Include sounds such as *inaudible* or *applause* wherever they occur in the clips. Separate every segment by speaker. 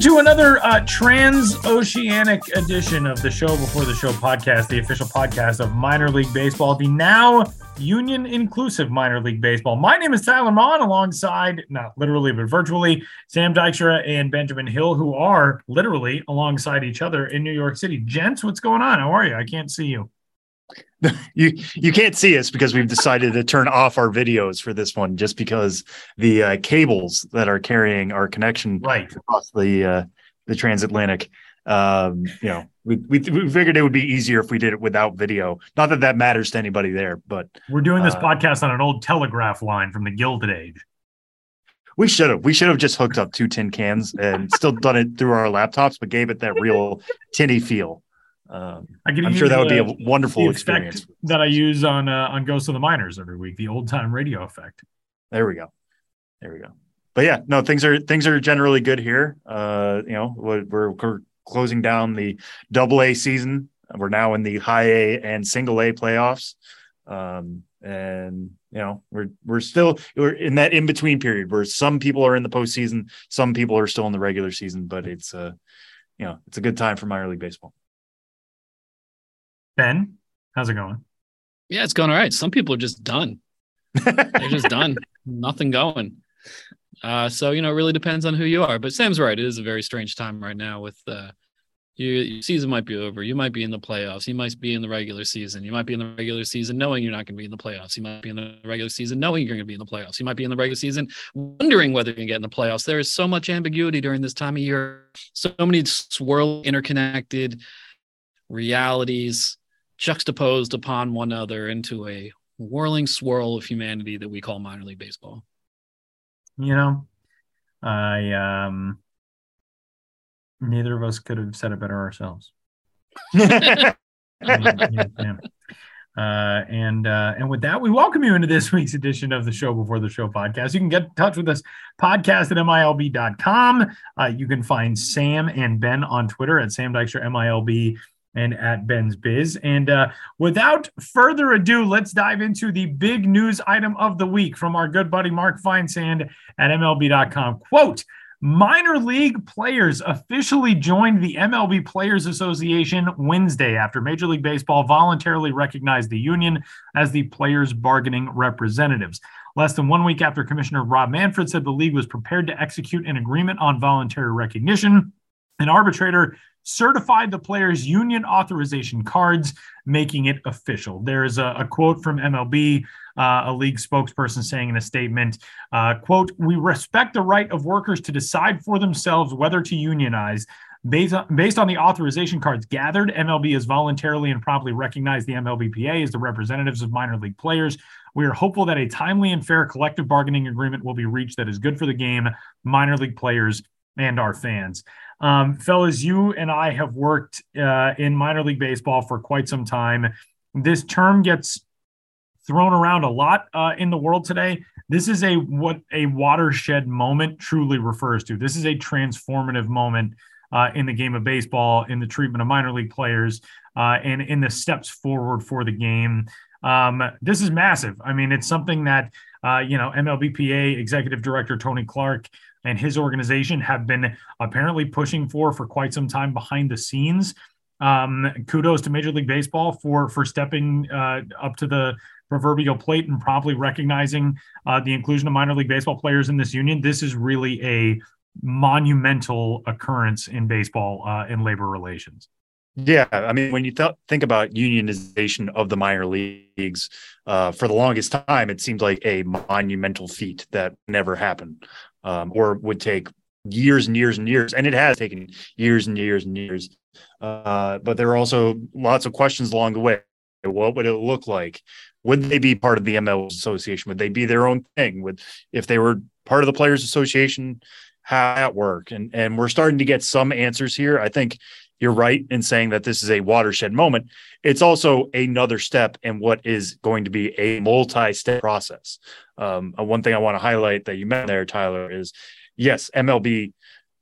Speaker 1: Into another uh, transoceanic edition of the Show Before the Show podcast, the official podcast of minor league baseball, the now union inclusive minor league baseball. My name is Tyler Maun, alongside, not literally, but virtually, Sam Dykstra and Benjamin Hill, who are literally alongside each other in New York City. Gents, what's going on? How are you? I can't see you. *laughs*
Speaker 2: you you can't see us because we've decided to turn off our videos for this one just because the uh, cables that are carrying our connection
Speaker 1: right.
Speaker 2: across the uh, the transatlantic um you know we, we we figured it would be easier if we did it without video. Not that that matters to anybody there but
Speaker 1: we're doing this
Speaker 2: uh,
Speaker 1: podcast on an old telegraph line from the gilded age.
Speaker 2: We should have we should have just hooked up two tin cans and still done it through our laptops but gave it that real tinny feel um, I'm sure that would be a wonderful experience
Speaker 1: that I use on uh, on Ghost of the Minors every week. The old time radio effect.
Speaker 2: There we go. There we go. But yeah, no things are things are generally good here. Uh, you know, we're, we're closing down the Double A season. We're now in the High A and Single A playoffs, um, and you know we're we're still we're in that in between period where some people are in the postseason, some people are still in the regular season. But it's uh, you know, it's a good time for minor league baseball.
Speaker 1: Ben, how's it going?
Speaker 3: Yeah, it's going all right. Some people are just done. They're just *laughs* done. Nothing going. Uh, so you know, it really depends on who you are. But Sam's right. It is a very strange time right now. With uh, your, your season might be over. You might be in the playoffs. You might be in the regular season. You might be in the regular season knowing you're not going to be in the playoffs. You might be in the regular season knowing you're going to be in the playoffs. You might be in the regular season wondering whether you can get in the playoffs. There is so much ambiguity during this time of year. So many swirl interconnected realities juxtaposed upon one another into a whirling swirl of humanity that we call minor league baseball.
Speaker 1: You know, I um neither of us could have said it better ourselves. *laughs* yeah, yeah. Uh, and uh, and with that, we welcome you into this week's edition of the Show Before the Show podcast. You can get in touch with us, podcast at MILB.com. Uh, you can find Sam and Ben on Twitter at Sam Dykstra MILB and at Ben's Biz. And uh, without further ado, let's dive into the big news item of the week from our good buddy Mark Feinsand at MLB.com. Quote, Minor league players officially joined the MLB Players Association Wednesday after Major League Baseball voluntarily recognized the union as the players' bargaining representatives. Less than one week after Commissioner Rob Manfred said the league was prepared to execute an agreement on voluntary recognition, an arbitrator certified the players' union authorization cards, making it official. There is a, a quote from MLB, uh, a league spokesperson saying in a statement, uh, quote, we respect the right of workers to decide for themselves whether to unionize. Based on, based on the authorization cards gathered, MLB has voluntarily and promptly recognized the MLBPA as the representatives of minor league players. We are hopeful that a timely and fair collective bargaining agreement will be reached that is good for the game, minor league players, and our fans. Um, fellas, you and I have worked uh, in minor league baseball for quite some time. This term gets thrown around a lot uh, in the world today. This is a what a watershed moment truly refers to. This is a transformative moment uh, in the game of baseball, in the treatment of minor league players, uh, and in the steps forward for the game. Um, this is massive. I mean, it's something that uh, you know MLBPA Executive Director Tony Clark and his organization have been apparently pushing for for quite some time behind the scenes. Um, kudos to Major League Baseball for for stepping uh, up to the proverbial plate and promptly recognizing uh, the inclusion of minor league baseball players in this union. This is really a monumental occurrence in baseball uh, in labor relations.
Speaker 2: Yeah, I mean, when you th- think about unionization of the minor leagues, uh, for the longest time, it seemed like a monumental feat that never happened um, or would take years and years and years, and it has taken years and years and years. Uh, but there are also lots of questions along the way. What would it look like? Would they be part of the ML association? Would they be their own thing? Would if they were part of the Players Association? How that work? And and we're starting to get some answers here. I think you're right in saying that this is a watershed moment. It's also another step in what is going to be a multi-step process. Um, uh, one thing I want to highlight that you mentioned there, Tyler, is yes, MLB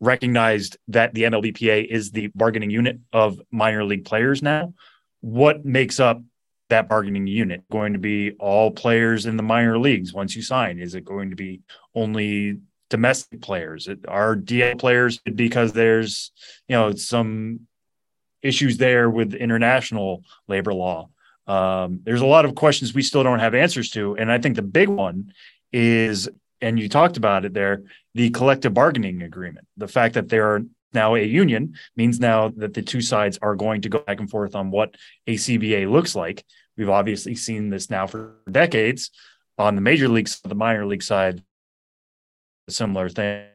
Speaker 2: recognized that the MLBPA is the bargaining unit of minor league players now. What makes up that bargaining unit going to be all players in the minor leagues once you sign? Is it going to be only domestic players? Are DL players because there's you know some issues there with international labor law? Um, there's a lot of questions we still don't have answers to, and I think the big one is, and you talked about it there, the collective bargaining agreement. The fact that there are now a union means now that the two sides are going to go back and forth on what a CBA looks like. We've obviously seen this now for decades on the major leagues, the minor league side, similar thing.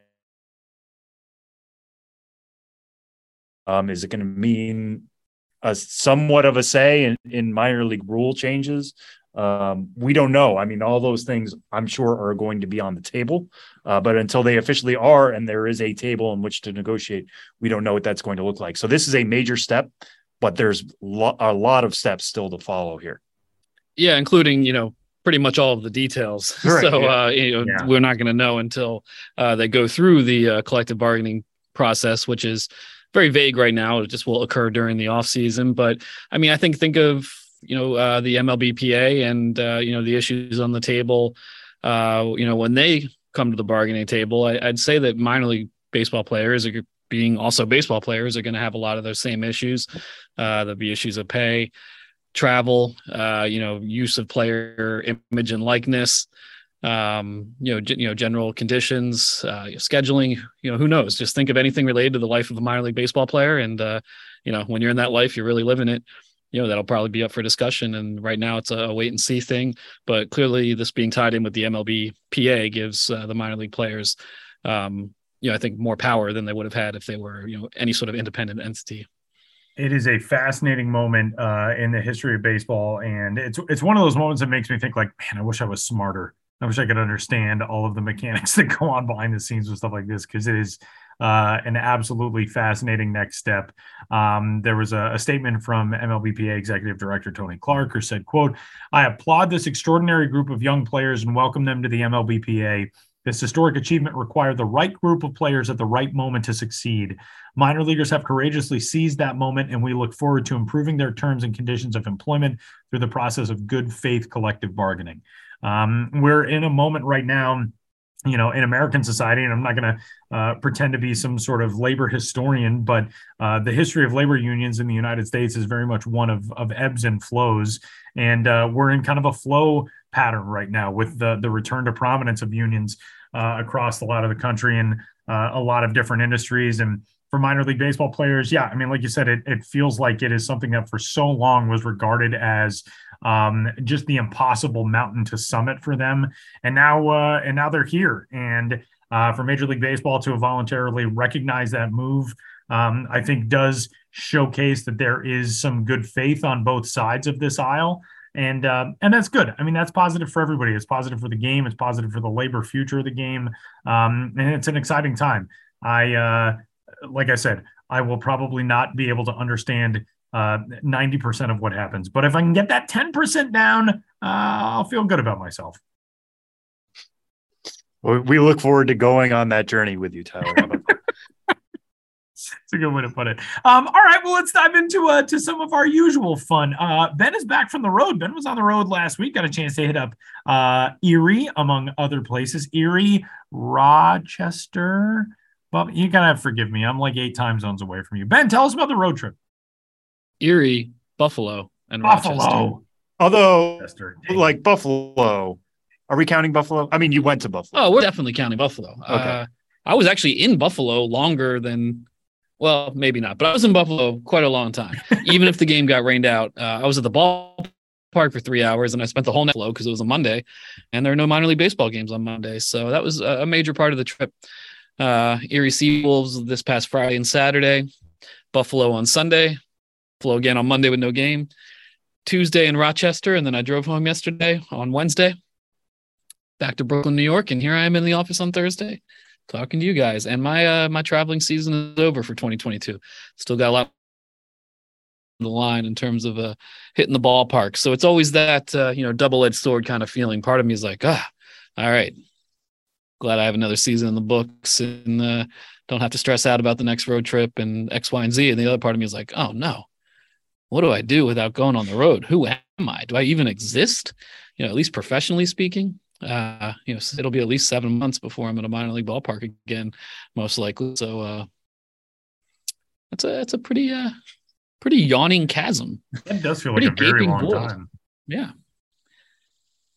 Speaker 2: Um, is it going to mean a somewhat of a say in, in minor league rule changes? Um, we don't know. I mean, all those things I'm sure are going to be on the table, uh, but until they officially are, and there is a table in which to negotiate, we don't know what that's going to look like. So this is a major step, but there's lo- a lot of steps still to follow here.
Speaker 3: Yeah, including you know pretty much all of the details. *laughs* Right, so yeah. uh, you know yeah. we're not going to know until uh, they go through the uh, collective bargaining process, which is very vague right now. It just will occur during the off season. But I mean, I think think of you know uh, the MLBPA and uh, you know the issues on the table. Uh, you know when they come to the bargaining table, I, would say that minor league baseball players are being also baseball players are going to have a lot of those same issues. Uh, there'll be issues of pay, travel, uh, you know, use of player image and likeness um, you know, g- you know, general conditions, uh, scheduling, you know, who knows? Just think of anything related to the life of a minor league baseball player, and uh, you know, when you're in that life, you're really living it. You know, that'll probably be up for discussion. And right now, it's a wait and see thing. But clearly, this being tied in with the MLB PA gives uh, the minor league players, um, you know, I think more power than they would have had if they were, you know, any sort of independent entity
Speaker 1: it is a fascinating moment uh, in the history of baseball, and it's it's one of those moments that makes me think like, man, I wish I was smarter. I wish I could understand all of the mechanics *laughs* that go on behind the scenes with stuff like this because it is uh, an absolutely fascinating next step. Um, there was a, a, statement from MLBPA Executive Director Tony Clark who said, "quote I applaud this extraordinary group of young players and welcome them to the MLBPA." This historic achievement required the right group of players at the right moment to succeed. Minor leaguers have courageously seized that moment, and we look forward to improving their terms and conditions of employment through the process of good faith collective bargaining. Um, we're in a moment right now you know, in American society, and I'm not going to uh, pretend to be some sort of labor historian, but uh, the history of labor unions in the United States is very much one of, of ebbs and flows. And uh, we're in kind of a flow pattern right now with the, the return to prominence of unions uh, across a lot of the country and uh, a lot of different industries. And for minor league baseball players, yeah, I mean, like you said, it, it feels like it is something that for so long was regarded as um, just the impossible mountain to summit for them. And now, uh, and now they're here. And uh, for Major League Baseball to voluntarily recognize that move, um, I think does showcase that there is some good faith on both sides of this aisle. And uh, and that's good. I mean, that's positive for everybody. It's positive for the game. It's positive for the labor future of the game. Um, and it's an exciting time. I, uh, like I said, I will probably not be able to understand uh, 90% of what happens. But if I can get that 10% down, uh, I'll feel good about myself.
Speaker 2: We look forward to going on that journey with you, Tyler. *laughs* *laughs*
Speaker 1: It's a good way to put it. Um, all right, well, let's dive into uh, to some of our usual fun. Uh, ben is back from the road. Ben was on the road last week. Got a chance to hit up uh, Erie, among other places. Erie, Rochester. Well, you gotta forgive me. I'm like eight time zones away from you. Ben, tell us about the road trip.
Speaker 3: Erie, Buffalo, and
Speaker 1: Buffalo.
Speaker 3: Rochester.
Speaker 2: Although, like Buffalo, are we counting Buffalo? I mean, you went to Buffalo.
Speaker 3: Oh, we're definitely counting Buffalo. Okay. Uh, I was actually in Buffalo longer than, well, maybe not, but I was in Buffalo quite a long time. *laughs* Even if the game got rained out, uh, I was at the ballpark for three hours and I spent the whole night low because it was a Monday, and there are no minor league baseball games on Monday, so that was a major part of the trip. Uh, Erie Seawolves this past Friday and Saturday, Buffalo on Sunday, Buffalo again on Monday with no game, Tuesday in Rochester, and then I drove home yesterday on Wednesday, back to Brooklyn, New York, and here I am in the office on Thursday, talking to you guys. And my uh, my traveling season is over for 2022. Still got a lot on the line in terms of uh, hitting the ballpark. So it's always that uh, you know double-edged sword kind of feeling. Part of me is like, ah, all right, glad I have another season in the books and uh, don't have to stress out about the next road trip and X, Y, and Z. And the other part of me is like, oh no, what do I do without going on the road? Who am I? Do I even exist? You know, at least professionally speaking. Uh, you know, it'll be at least seven months before I'm in a minor league ballpark again, most likely. So uh, that's a that's a pretty uh pretty yawning chasm.
Speaker 1: It does feel like a very long void. time.
Speaker 3: Yeah.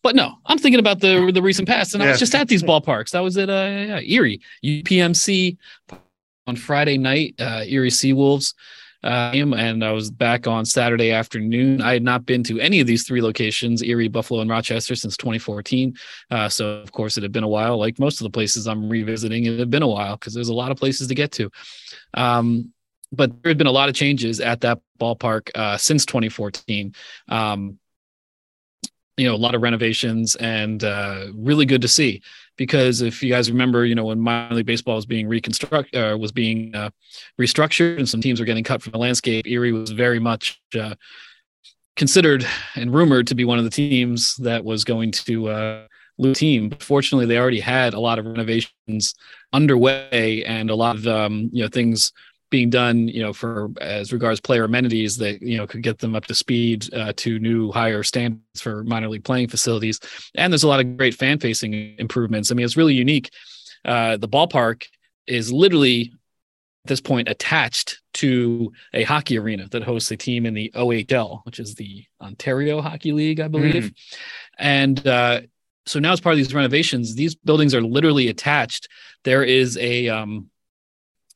Speaker 3: But no, I'm thinking about the the recent past, and yeah. I was just at these ballparks. I was at uh, Erie UPMC on Friday night, uh, Erie Seawolves, uh, and I was back on Saturday afternoon. I had not been to any of these three locations, Erie, Buffalo, and Rochester, since 2014. Uh, so of course, it had been a while. Like most of the places I'm revisiting, it had been a while because there's a lot of places to get to. Um, but there had been a lot of changes at that ballpark uh, since 2014. Um, you know, a lot of renovations and uh, really good to see. Because if you guys remember, you know, when minor league baseball was being reconstructed, uh, was being uh, restructured, and some teams were getting cut from the landscape, Erie was very much uh, considered and rumored to be one of the teams that was going to uh, lose team. But fortunately, they already had a lot of renovations underway and a lot of um, you know things being done, you know, for as regards player amenities that you know could get them up to speed uh, to new higher standards for minor league playing facilities. And there's a lot of great fan facing improvements. I mean, it's really unique. Uh, the ballpark is literally at this point attached to a hockey arena that hosts a team in the OHL, which is the Ontario Hockey League, I believe. Mm. And uh, so now, as part of these renovations, these buildings are literally attached. There is a um,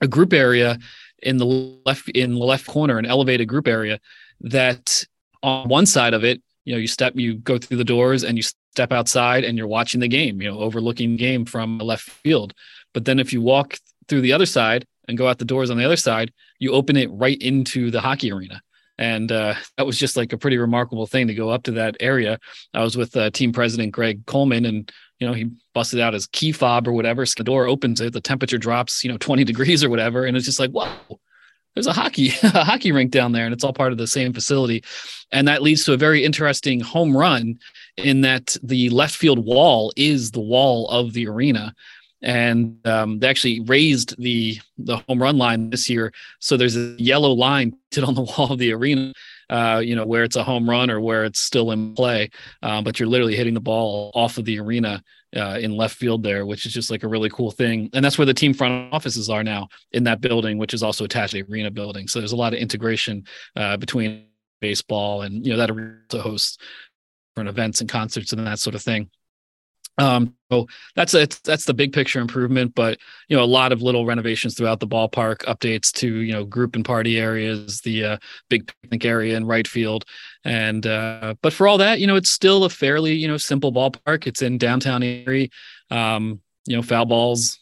Speaker 3: a group area in the left in the left corner, an elevated group area that on one side of it, you know, you step, you go through the doors and you step outside and you're watching the game, you know, overlooking the game from the left field. But then if you walk through the other side and go out the doors on the other side, you open it right into the hockey arena. And uh, that was just like a pretty remarkable thing to go up to that area. I was with uh, team president Greg Coleman, and you know, he busted out his key fob or whatever. The door opens it, the temperature drops, you know, 20 degrees or whatever. And it's just like, whoa, there's a hockey, *laughs* a hockey rink down there, and it's all part of the same facility. And that leads to a very interesting home run in that the left field wall is the wall of the arena. And um, they actually raised the the home run line this year, so there's a yellow line *laughs* on the wall of the arena uh, you know, where it's a home run or where it's still in play. Uh, but you're literally hitting the ball off of the arena uh, in left field there, which is just like a really cool thing. And that's where the team front offices are now in that building, which is also attached to the arena building. So there's a lot of integration uh, between baseball and, you know, that arena to host different events and concerts and that sort of thing. Um, so that's a, that's the big picture improvement, but you know, a lot of little renovations throughout the ballpark, updates to you know group and party areas, the uh, big picnic area in right field, and uh, but for all that, you know, it's still a fairly you know simple ballpark. It's in downtown Erie. Um, you know, foul balls,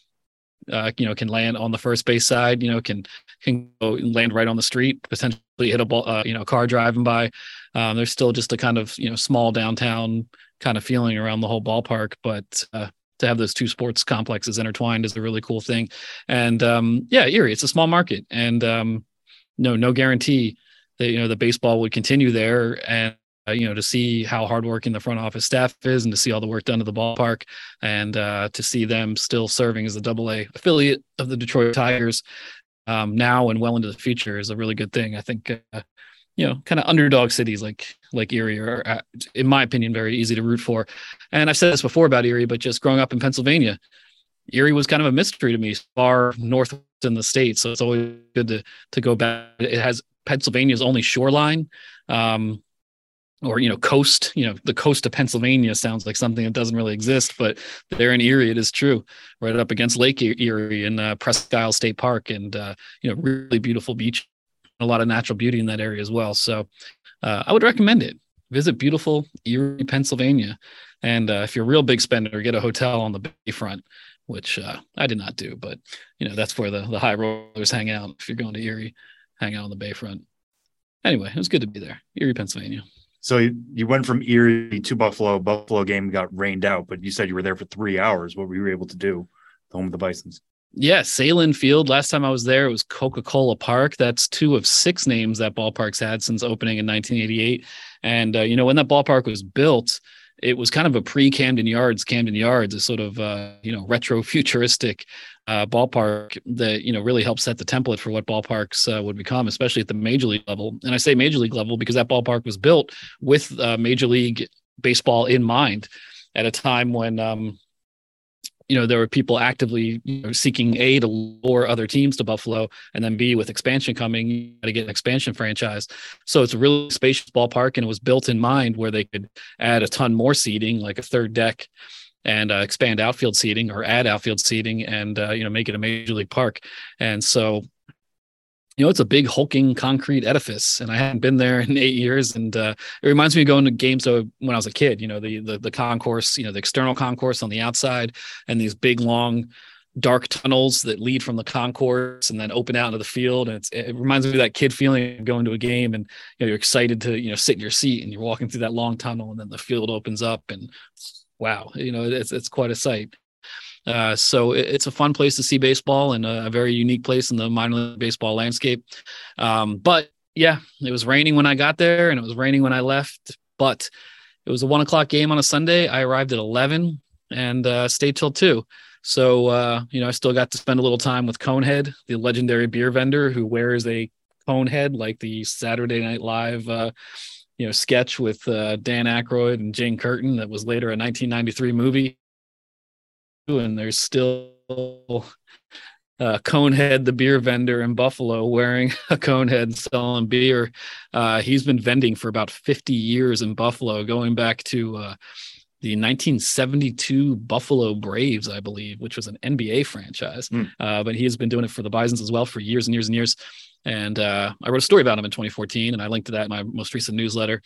Speaker 3: uh, you know, can land on the first base side. You know, can can go land right on the street, potentially hit a ball, uh, you know, car driving by. Um, there's still just a kind of you know small downtown kind of feeling around the whole ballpark. But uh, to have those two sports complexes intertwined is a really cool thing. And um, yeah, Erie, it's a small market, and um, no, no guarantee that you know the baseball would continue there. And uh, you know to see how hardworking the front office staff is, and to see all the work done at the ballpark, and uh, to see them still serving as a Double A affiliate of the Detroit Tigers. Um, now and well into the future is a really good thing. I think uh, you know kind of underdog cities like like Erie are, uh, in my opinion, very easy to root for. And I've said this before about Erie, but just growing up in Pennsylvania, Erie was kind of a mystery to me, far north in the state. So it's always good to to go back. It has Pennsylvania's only shoreline. Um, or you know coast you know the coast of pennsylvania sounds like something that doesn't really exist but there in erie it is true right up against lake erie in uh, presque isle state park and uh, you know really beautiful beach a lot of natural beauty in that area as well. So uh, I would recommend it. Visit beautiful Erie, Pennsylvania, and uh, if you're a real big spender, get a hotel on the bayfront, which uh, I did not do. But you know, that's where the the high rollers hang out. If you're going to Erie, hang out on the Bayfront. Anyway, it was good to be there, Erie, Pennsylvania.
Speaker 2: So you, you went from Erie to Buffalo. Buffalo game got rained out, but you said you were there for three hours. What were you able to do? The home of the Bisons.
Speaker 3: Yeah, Sahlen Field. Last time I was there, it was Coca Cola Park. That's two of six names that ballpark's had since opening in 1988. And uh, you know, when that ballpark was built, it was kind of a pre Camden Yards. Camden Yards, a sort of uh, you know *laughs* retro futuristic uh, ballpark that you know really helped set the template for what ballparks uh, would become, especially at the major league level. And I say major league level because that ballpark was built with uh, major league baseball in mind at a time when um, you know there were people actively you know, seeking a to lure other teams to buffalo and then b with expansion coming to get an expansion franchise. So it's a really spacious ballpark and it was built in mind where they could add a ton more seating like a third deck and uh, expand outfield seating or add outfield seating and uh, you know make it a major league park. And so you know, it's a big hulking concrete edifice, and I hadn't been there in *laughs* eight years. And uh, it reminds me of going to games when I was a kid. You know, the, the the concourse, you know, the external concourse on the outside, and these big long dark tunnels that lead from the concourse and then open out into the field. And it reminds me of that kid feeling of going to a game and you know, you're excited to, you know, sit in your seat and you're walking through that long tunnel and then the field opens up and wow, you know, it's, it's quite a sight. Uh, so it, it's a fun place to see baseball and a, a, very unique place in the minor league baseball landscape. Um, but yeah, it was raining when I got there and it was raining when I left. But it was a one o'clock game on a Sunday. I arrived at 11 and uh, stayed till two. So, uh, you know, I still got to spend a little time with Conehead, the legendary beer vendor who wears a cone head like the Saturday Night Live, uh, you know, sketch with uh, Dan Aykroyd and Jane Curtin that was later a 1993 movie and there's still uh, Conehead, the beer vendor in Buffalo, wearing *laughs* a Conehead selling beer. Uh, he's been vending for about 50 years in Buffalo, going back to uh, the 1972 Buffalo Braves, I believe, which was an NBA franchise. Mm. but he has been doing it for the Bisons as well for years and years and years. And uh, I wrote a story about him in 2014, and I linked to that in my most recent newsletter.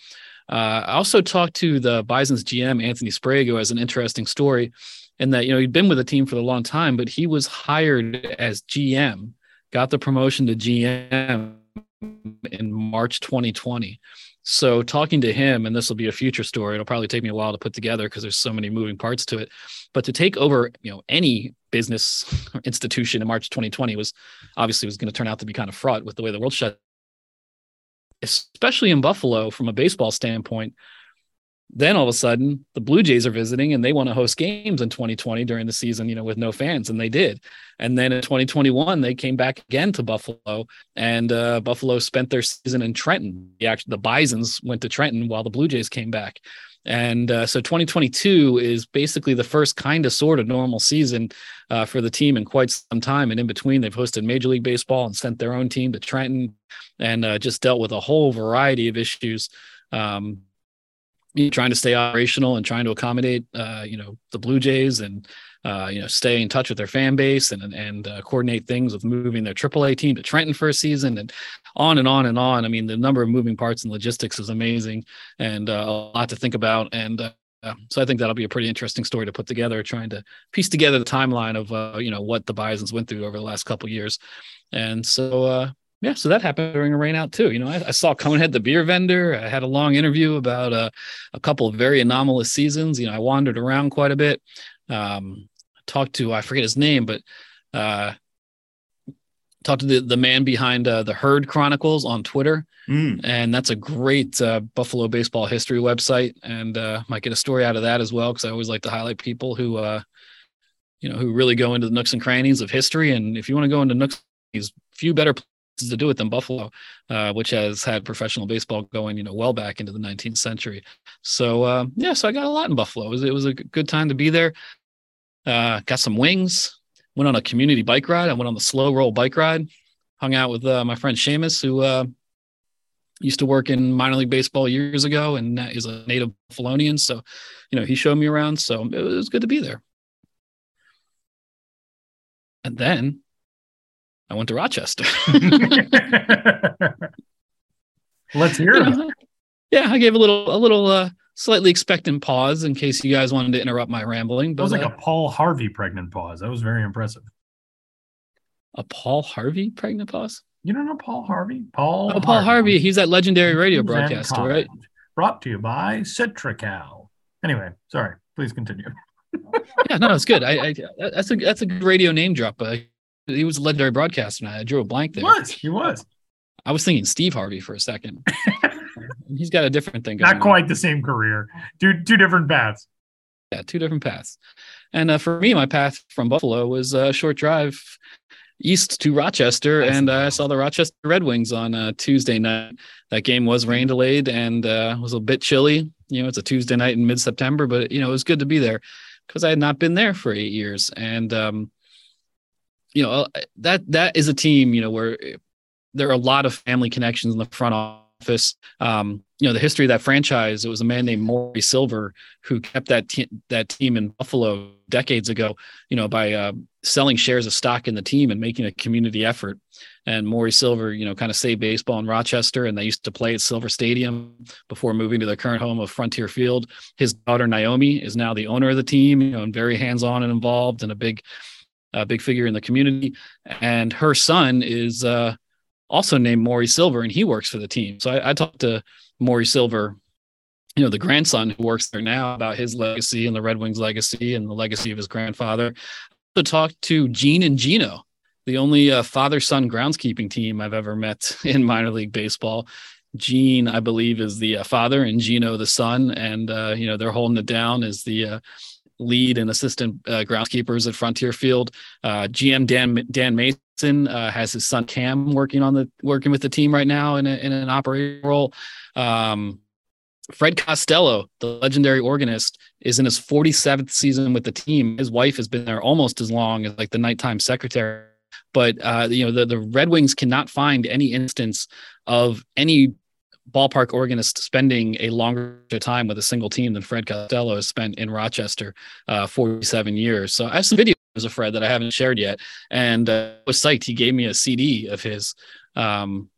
Speaker 3: Uh, I also talked to the Bison's GM, Anthony Sprague, who has an interesting story and that you know he'd been with the team for a long time, but he was hired as GM, got the promotion to GM in March 2020. So talking to him, and this will be a future story. It'll probably take me a while to put together because there's so many moving parts to it. But to take over, you know, any business institution in March 2020 was obviously was going to turn out to be kind of fraught with the way the world shut, especially in Buffalo from a baseball standpoint then all of a sudden the blue jays are visiting and they want to host games in 2020 during the season you know with no fans and they did and then in 2021 they came back again to buffalo and uh, buffalo spent their season in trenton the, the bisons went to trenton while the blue jays came back and uh, so 2022 is basically the first kind of sort of normal season uh, for the team in quite some time. And in between, they've hosted Major League Baseball and sent their own team to Trenton and uh, just dealt with a whole variety of issues. Um, trying to stay operational and trying to accommodate uh, you know the Blue Jays and uh, you know stay in touch with their fan base and and uh, coordinate things with moving their AAA team to Trenton for a season and on and on and on. I mean, the number of moving parts and logistics is amazing and uh, a lot to think about. And uh, so I think that'll be a pretty interesting story to put together, trying to piece together the timeline of uh, you know what the Bison's went through over the last couple years. And so yeah, so that happened during a rain out too. You know, I, I, saw Conehead, the beer vendor. I had a long interview about uh, a couple of very anomalous seasons. You know, I wandered around quite a bit. Um, talked to I forget his name, but uh, talked to the the man behind uh, the Herd Chronicles on Twitter, mm. and that's a great uh, Buffalo baseball history website. And uh, might get a story out of that as well because I always like to highlight people who, uh, you know, who really go into the nooks and crannies of history. And if you want to go into nooks, these few better to do it than Buffalo, uh, which has had professional baseball going, you know, well back into the 19th century. So uh, yeah, so I got a lot in Buffalo. It was, it was a good time to be there. Uh, got some wings. Went on a community bike ride. I went on the slow roll bike ride. Hung out with uh, my friend Seamus, who uh, used to work in minor league baseball years ago and is a native Buffalonian. So, you know, he showed me around. So it was good to be there. And then I went to Rochester. *laughs*
Speaker 1: Let's hear it.
Speaker 3: Yeah, I gave a little a little uh, slightly expectant pause in case you guys wanted to interrupt my rambling. But
Speaker 1: was like
Speaker 3: uh,
Speaker 1: a Paul Harvey pregnant pause. That was very impressive.
Speaker 3: a Paul Harvey pregnant pause.
Speaker 1: You don't know Paul Harvey? Paul.
Speaker 3: Oh, Paul Harvey. He's that legendary radio
Speaker 1: and
Speaker 3: broadcaster, right?
Speaker 1: Brought to you by Citracal. Anyway, sorry. Please continue.
Speaker 3: Yeah, no, it's good. I, I that's a that's a good radio name drop. Uh, he was a legendary broadcaster, and I drew a blank
Speaker 1: He
Speaker 3: there.
Speaker 1: was. He was.
Speaker 3: I was thinking Steve Harvey for a second. *laughs* He's got a different thing. Going
Speaker 1: Not
Speaker 3: on.
Speaker 1: quite the same career. Two two different paths.
Speaker 3: Yeah, two different paths. And uh, for me, my path from Buffalo was a short drive east to Rochester,
Speaker 1: Nice.
Speaker 3: and uh, I saw the Rochester Red Wings on uh, Tuesday night. That game was rain delayed and uh, was a bit chilly. You know, it's a Tuesday night in mid September, but you know it was good to be there because I had not been there for eight years, and um, you know uh, that that is a team. You know where there are a lot of family connections in the front office. Um, you know the history of that franchise. It was a man named Maury Silver who kept that te- that team in Buffalo decades ago. You know by uh, selling shares of stock in the team and making a community effort. And Maury Silver, you know, kind of saved baseball in Rochester, and they used to play at Silver Stadium before moving to their current home of Frontier Field. His daughter Naomi is now the owner of the team, you know, and very hands-on and involved, and a big, a big figure in the community. And her son is uh, also named Maury Silver, and he works for the team. So I, I talked to Maury Silver, you know, the grandson who works there now, about his legacy and the Red Wings legacy and the legacy of his grandfather. To talk to Gene and Gino, the only uh, father-son groundskeeping team I've ever met *laughs* in minor league baseball. Gene, I believe, is the uh, father, and Gino the son, and uh, you know they're holding it down as the uh, lead and assistant uh, groundskeepers at Frontier Field. Uh, GM Dan Dan Mason uh, has his son Cam working on the working with the team right now in, a, in an operating role. Um, Fred Costello, the legendary organist, is in his 47th season with the team. His wife has been there almost as long as like the nighttime secretary. But uh, you know, the, the Red Wings cannot find any instance of any ballpark organist spending a longer time with a single team than Fred Costello has spent in Rochester, uh, 47 years. So I have some videos of Fred that I haven't shared yet, and uh, I was psyched. He gave me a CD of his um,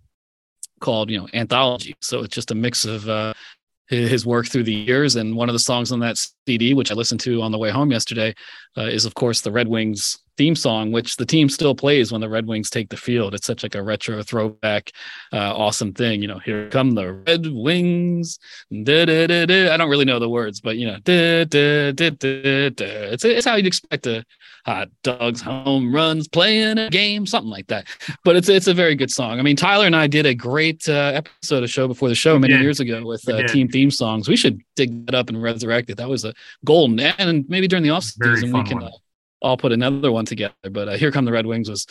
Speaker 3: called, you know, Anthology. So it's just a mix of uh, his work through the years. And one of the songs on that CD, which I listened to on the way home yesterday, uh, is of course the Red Wings theme song, which the team still plays when the Red Wings take the field. It's such like a retro throwback, uh, awesome thing. You know, here come the Red Wings. Da, da, da, da. I don't really know the words, but you know. It's it's how you'd expect a hot dogs home runs playing a game, something like that. But it's it's a very good song. I mean, Tyler and I did a great uh, episode of show before the show many years ago with uh, team theme songs. We should dig that up and resurrect it. That was a golden. And maybe during the off season we can all put another one together. But uh, here come the Red Wings was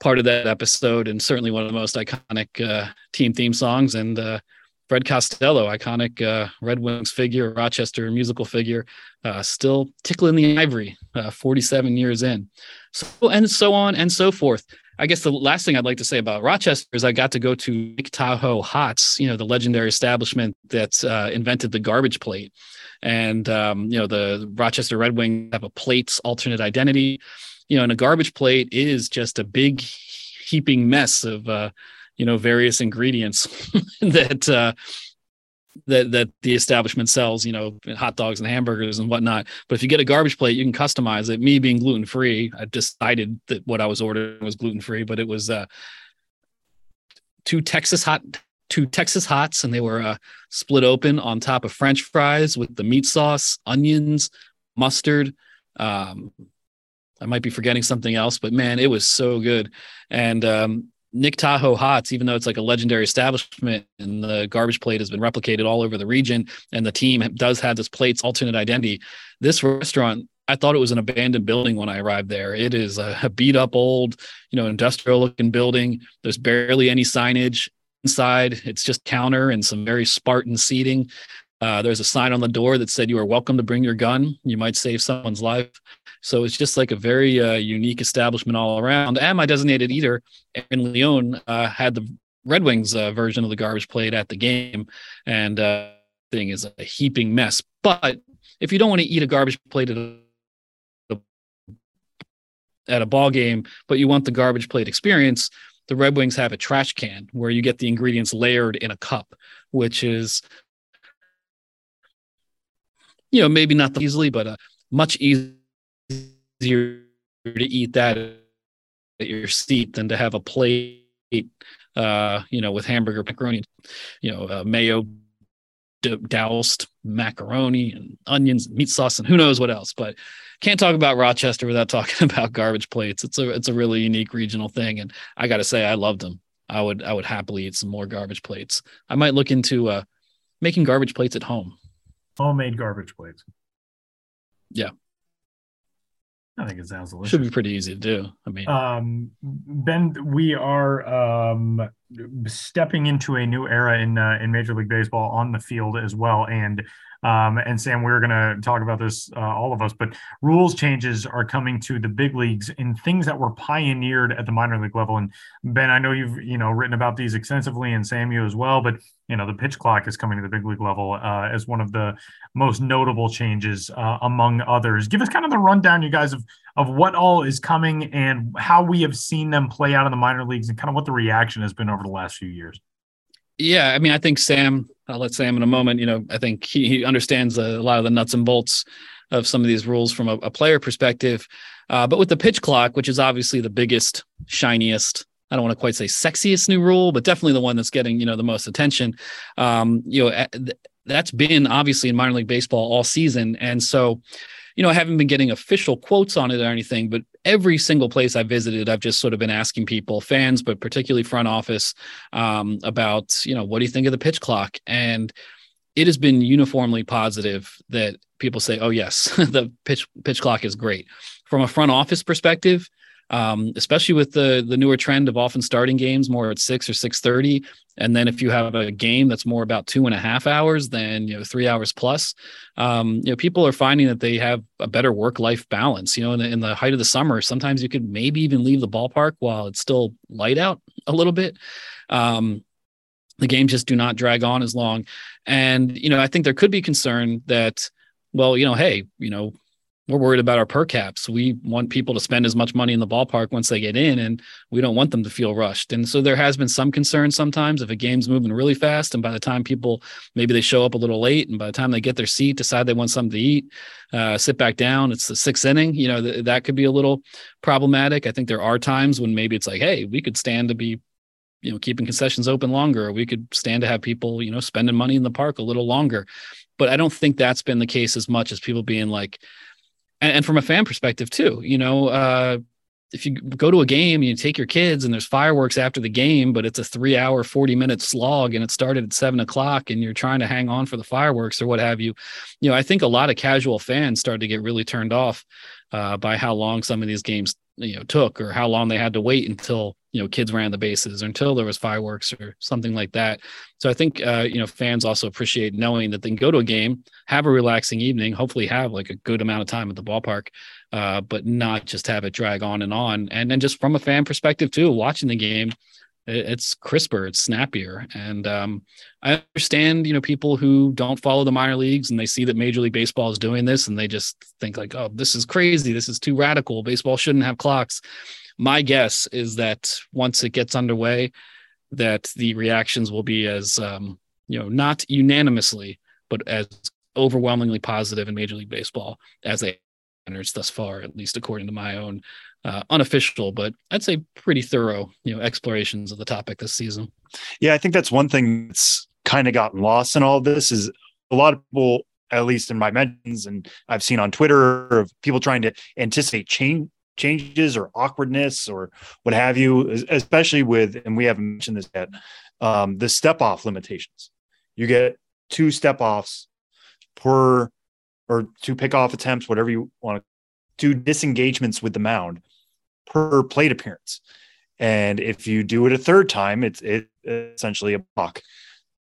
Speaker 3: part of that episode and certainly one of the most iconic uh, team theme songs. And uh, Fred Costello, iconic uh, Red Wings figure, Rochester musical figure, uh, still tickling the ivory, uh, 47 years in. So and so on and so forth. I guess the last thing I'd like to say about Rochester is I got to go to Lake Tahou Hots, you know, the legendary establishment that invented the garbage plate. And, um, you know, the Rochester Red Wings have a plates alternate identity, you know, and a garbage plate is just a big heaping mess of, uh, you know, various ingredients *laughs* that, uh, that that the establishment sells, you know, hot dogs and hamburgers and whatnot. But if you get a garbage plate, you can customize it. Me being gluten free, I decided that what I was ordering was gluten free, but it was uh, two Texas hot two Texas hots, and they were uh, split open on top of French fries with the meat sauce, onions, mustard. Um, I might be forgetting something else, but man, it was so good. And um, Nick Tahou Hots, even though it's like a legendary establishment and the garbage plate has been replicated all over the region, and the team does have this plate's alternate identity, this restaurant, I thought it was an abandoned building when I arrived there. It is a, beat up old, you know, industrial looking building. There's barely any signage inside. It's just counter and some very Spartan seating. Uh, there's a sign on the door that said you are welcome to bring your gun. You might save someone's life. So it's just like a very uh, unique establishment all around. And my designated eater, Aaron Leone, uh, had the Red Wings uh, version of the garbage plate at the game, and uh, thing is a heaping mess. But if you don't want to eat a garbage plate at a at a ball game, but you want the garbage plate experience, the Red Wings have a trash can where you get the ingredients layered in a cup, which is you know, maybe not easily, but uh, much easier to eat that at your seat than to have a plate, uh, you know, with hamburger, macaroni, you know, uh, mayo doused macaroni and onions, meat sauce, and who knows what else. But can't talk about Rochester without *laughs* talking about garbage plates. It's a it's a really unique regional thing, and I got to say, I loved them. I would I would happily eat some more garbage plates. I might look into uh, making garbage plates at home.
Speaker 1: Homemade garbage plates.
Speaker 3: Yeah,
Speaker 1: I think it sounds delicious.
Speaker 3: Should be pretty easy to do. I mean,
Speaker 1: um, Ben, we are um, stepping into a new era in uh, in Major League Baseball on the field as well, and um, and Sam, we're going to talk about this, uh, all of us, but rules changes are coming to the big leagues in things that were pioneered at the minor league level. And Ben, I know you've you know written about these extensively, and Sam, you as well. But you know the pitch clock is coming to the big league level uh, as one of the most notable changes uh, among others. Give us kind of the rundown, you guys, of of what all is coming and how we have seen them play out in the minor leagues, and kind of what the reaction has been over the last few years.
Speaker 3: Yeah, I mean, I think Sam. I'll let Sam in a moment. You know, I think he, he understands a, lot of the nuts and bolts of some of these rules from a, a player perspective. Uh, but with the pitch clock, which is obviously the biggest, shiniest, I don't want to quite say sexiest new rule, but definitely the one that's getting you know the most attention. Um, you know, that's been obviously in minor league baseball all season, and so you know, I haven't been getting official quotes on it or anything, but every single place I've visited, I've just sort of been asking people, fans, but particularly front office, um, about, you know, what do you think of the pitch clock? And it has been uniformly positive that people say, oh, yes, *laughs* the pitch pitch clock is great. From a front office perspective, um, especially with the the newer trend of often starting games more at six or six thirty, and then if you have a game that's more about two and a half hours than you know three hours plus, um, you know people are finding that they have a better work life balance. You know, in the, in the height of the summer, sometimes you could maybe even leave the ballpark while it's still light out a little bit. Um, the games just do not drag on as long, and you know I think there could be concern that well, you know, hey, you know, we're worried about our per caps. We want people to spend as much money in the ballpark once they get in, and we don't want them to feel rushed. And so there has been some concern sometimes if a game's moving really fast, and by the time people maybe they show up a little late, and by the time they get their seat, decide they want something to eat, uh, sit back down. It's the sixth inning. You know th- that could be a little problematic. I think there are times when maybe it's like, hey, we could stand to be you know keeping concessions open longer we could stand to have people you know spending money in the park a little longer but i don't think that's been the case as much as people being like and, and from a fan perspective too. You know, uh, if you go to a game and you take your kids and there's fireworks after the game, but it's a three hour, 40 minute slog and it started at seven o'clock and you're trying to hang on for the fireworks or what have you, you know, I think a lot of casual fans started to get really turned off uh, by how long some of these games you know took or how long they had to wait until you know kids ran the bases or until there was fireworks or something like that. So i think uh, you know fans also appreciate knowing that they can go to a game have a relaxing evening hopefully have like a good amount of time at the ballpark uh, but not just have it drag on and on. And then just from a fan perspective too watching the game it's crisper it's snappier. And um, i understand you know people who don't follow the minor leagues and they see that major league baseball is doing this and they just think like oh this is crazy. This is too radical. Baseball shouldn't have clocks my guess is that once it gets underway that the reactions will be as um, you know not unanimously but as overwhelmingly positive in major league baseball as they have thus far at least according to my own uh, unofficial, but I'd say pretty thorough, you know, explorations of the topic this season.
Speaker 2: Yeah, I think that's one thing that's kind of gotten lost in all this is a lot of people, at least in my mentions, and I've seen on Twitter of people trying to anticipate change changes or awkwardness or what have you, especially with, and we haven't mentioned this yet, um, the step off limitations. You get two step offs per or two pick off attempts, whatever you want to, two disengagements with the mound per plate appearance. And if you do it a third time, it's it, essentially a block.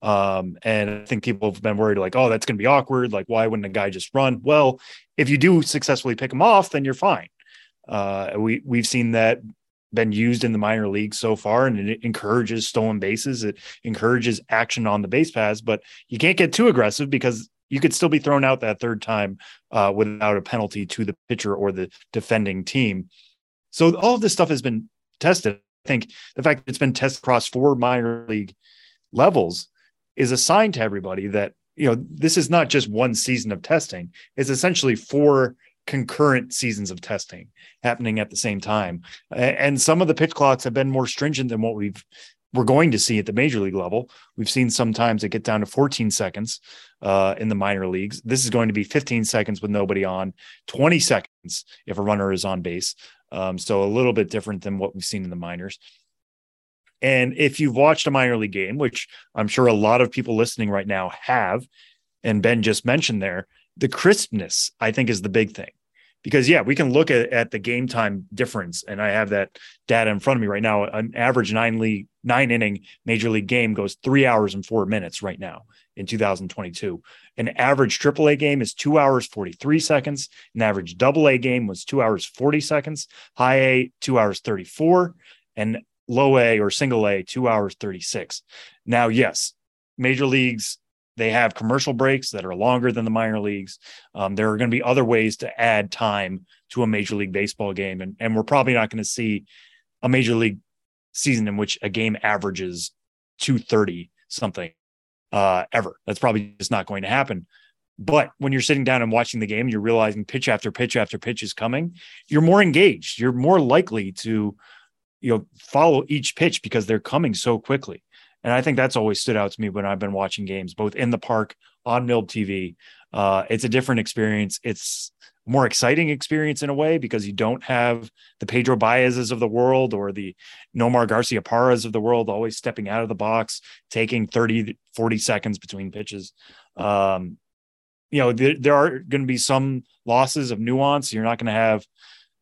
Speaker 2: Um, and I think people have been worried like, oh, that's going to be awkward. Like, why wouldn't a guy just run? Well, if you do successfully pick him off, then you're fine. Uh, we we've seen that been used in the minor leagues so far, and it encourages stolen bases. It encourages action on the base paths, but you can't get too aggressive because you could still be thrown out that third time uh, without a penalty to the pitcher or the defending team. So all of this stuff has been tested. I think the fact that it's been tested across four minor league levels is a sign to everybody that you know, this is not just one season of testing. It's essentially four concurrent seasons of testing happening at the same time. And some of the pitch clocks have been more stringent than what we've we're going to see at the major league level. We've seen sometimes it get down to 14 seconds uh, in the minor leagues. This is going to be 15 seconds with nobody on, 20 seconds if a runner is on base. Um, so a little bit different than what we've seen in the minors. And if you've watched a minor league game, which I'm sure a lot of people listening right now have, and Ben just mentioned there, the crispness, I think, is the big thing. Because, yeah, we can look at, at the game time difference. And I have that data in front of me right now. An average nine league, nine inning major league game goes three hours and four minutes right now in 2022. An average AAA game is two hours, 43 seconds. An average double A game was two hours, 40 seconds. High A, two hours, 34. And low A or single A, two hours 36. Now, yes, major leagues, they have commercial breaks that are longer than the minor leagues. Um, there are going to be other ways to add time to a major league baseball game. And, and we're probably not going to see a major league season in which a game averages 230 something uh, ever. That's probably just not going to happen. But when you're sitting down and watching the game, you're realizing pitch after pitch after pitch is coming. You're more engaged. You're more likely to you know follow each pitch because they're coming so quickly and i think that's always stood out to me when i've been watching games both in the park on milb tv uh, it's a different experience. It's more exciting experience in a way because you don't have the pedro baez's of the world or the nomar garciaparras of the world always stepping out of the box taking 30 40 seconds between pitches. Um, you know there, there are going to be some losses of nuance. You're not going to have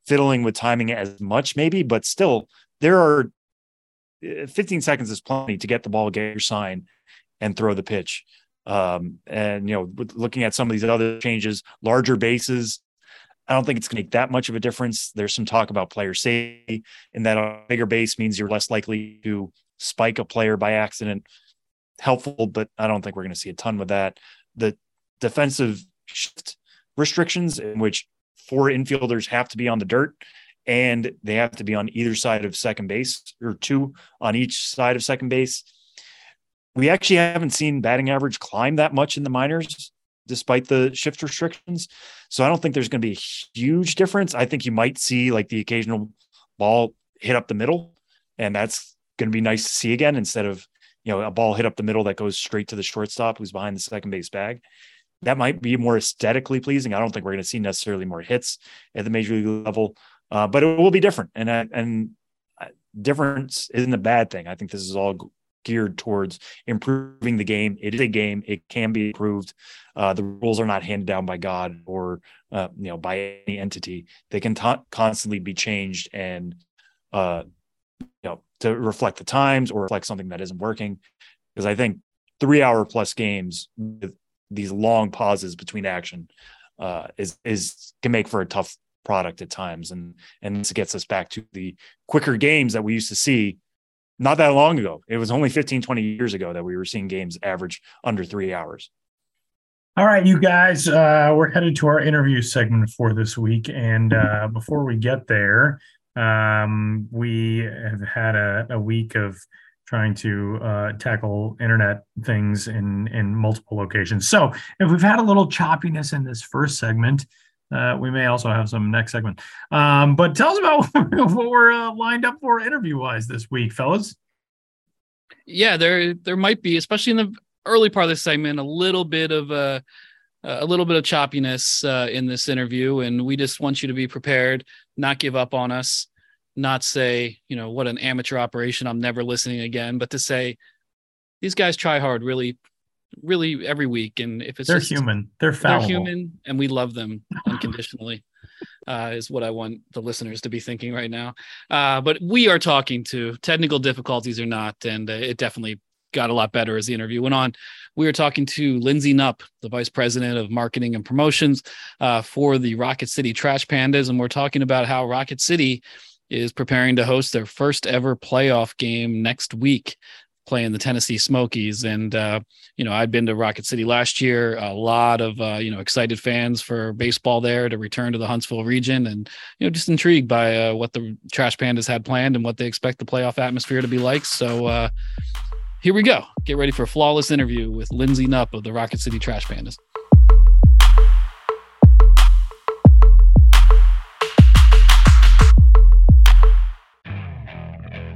Speaker 2: fiddling with timing as much maybe but still there are 15 seconds is plenty to get the ball, get your sign, and throw the pitch. Um, and you know, looking at some of these other changes, larger bases, I don't think it's going to make that much of a difference. There's some talk about player safety, and that a bigger base means you're less likely to spike a player by accident. Helpful, but I don't think we're going to see a ton with that. The defensive restrictions, in which four infielders have to be on the dirt, and they have to be on either side of second base or two on each side of second base. We actually haven't seen batting average climb that much in the minors despite the shift restrictions. So I don't think there's going to be a huge difference. I think you might see like the occasional ball hit up the middle, and that's going to be nice to see again instead of you know a ball hit up the middle that goes straight to the shortstop who's behind the second base bag. That might be more aesthetically pleasing. I don't think we're going to see necessarily more hits at the major league level, uh, but it will be different, and uh, and difference isn't a bad thing. I think this is all geared towards improving the game. It is a game; it can be improved. Uh, the rules are not handed down by God or uh, you know by any entity. They can t- constantly be changed and uh, you know to reflect the times or reflect something that isn't working. Because I think three-hour plus games with these long pauses between action uh, is is can make for a tough product at times. And and this gets us back to the quicker games that we used to see not that long ago. It was only 15 20 years ago that we were seeing games average under three hours.
Speaker 1: All right you guys uh, we're headed to our interview segment for this week. And uh, before we get there um, we have had a, a week of trying to uh, tackle internet things in in multiple locations. So if we've had a little choppiness in this first segment uh, we may also have some next segment. Um, but tell us about *laughs* what we're uh, lined up for interview wise this week, fellas.
Speaker 3: Yeah, there there might be, especially in the early part of the segment, a little bit of a a little bit of choppiness uh, in this interview, and we just want you to be prepared, not give up on us, not say, you know, what an amateur operation. I'm never listening again, but to say these guys try hard, really really every week. And if it's
Speaker 1: they're
Speaker 3: just,
Speaker 1: human, they're fallible.
Speaker 3: they're human, and we love them *laughs* unconditionally. uh, is what I want the listeners to be thinking right now. Uh, but we are talking to technical difficulties or not, and uh, it definitely got a lot better as the interview went on. We were talking to Lindsey Knupp, the vice president of marketing and promotions uh, for the Rocket City Trash Pandas, and we're talking about how Rocket City is preparing to host their first ever playoff game next week playing the Tennessee Smokies. And, uh, you know, I'd been to Rocket City last year, a lot of, uh, you know, excited fans for baseball there to return to the Huntsville region and, you know, just intrigued by uh, what the Trash Pandas had planned and what they expect the playoff atmosphere to be like. So, uh, here we go. Get ready for a flawless interview with Lindsey Knupp of the Rocket City Trash Pandas.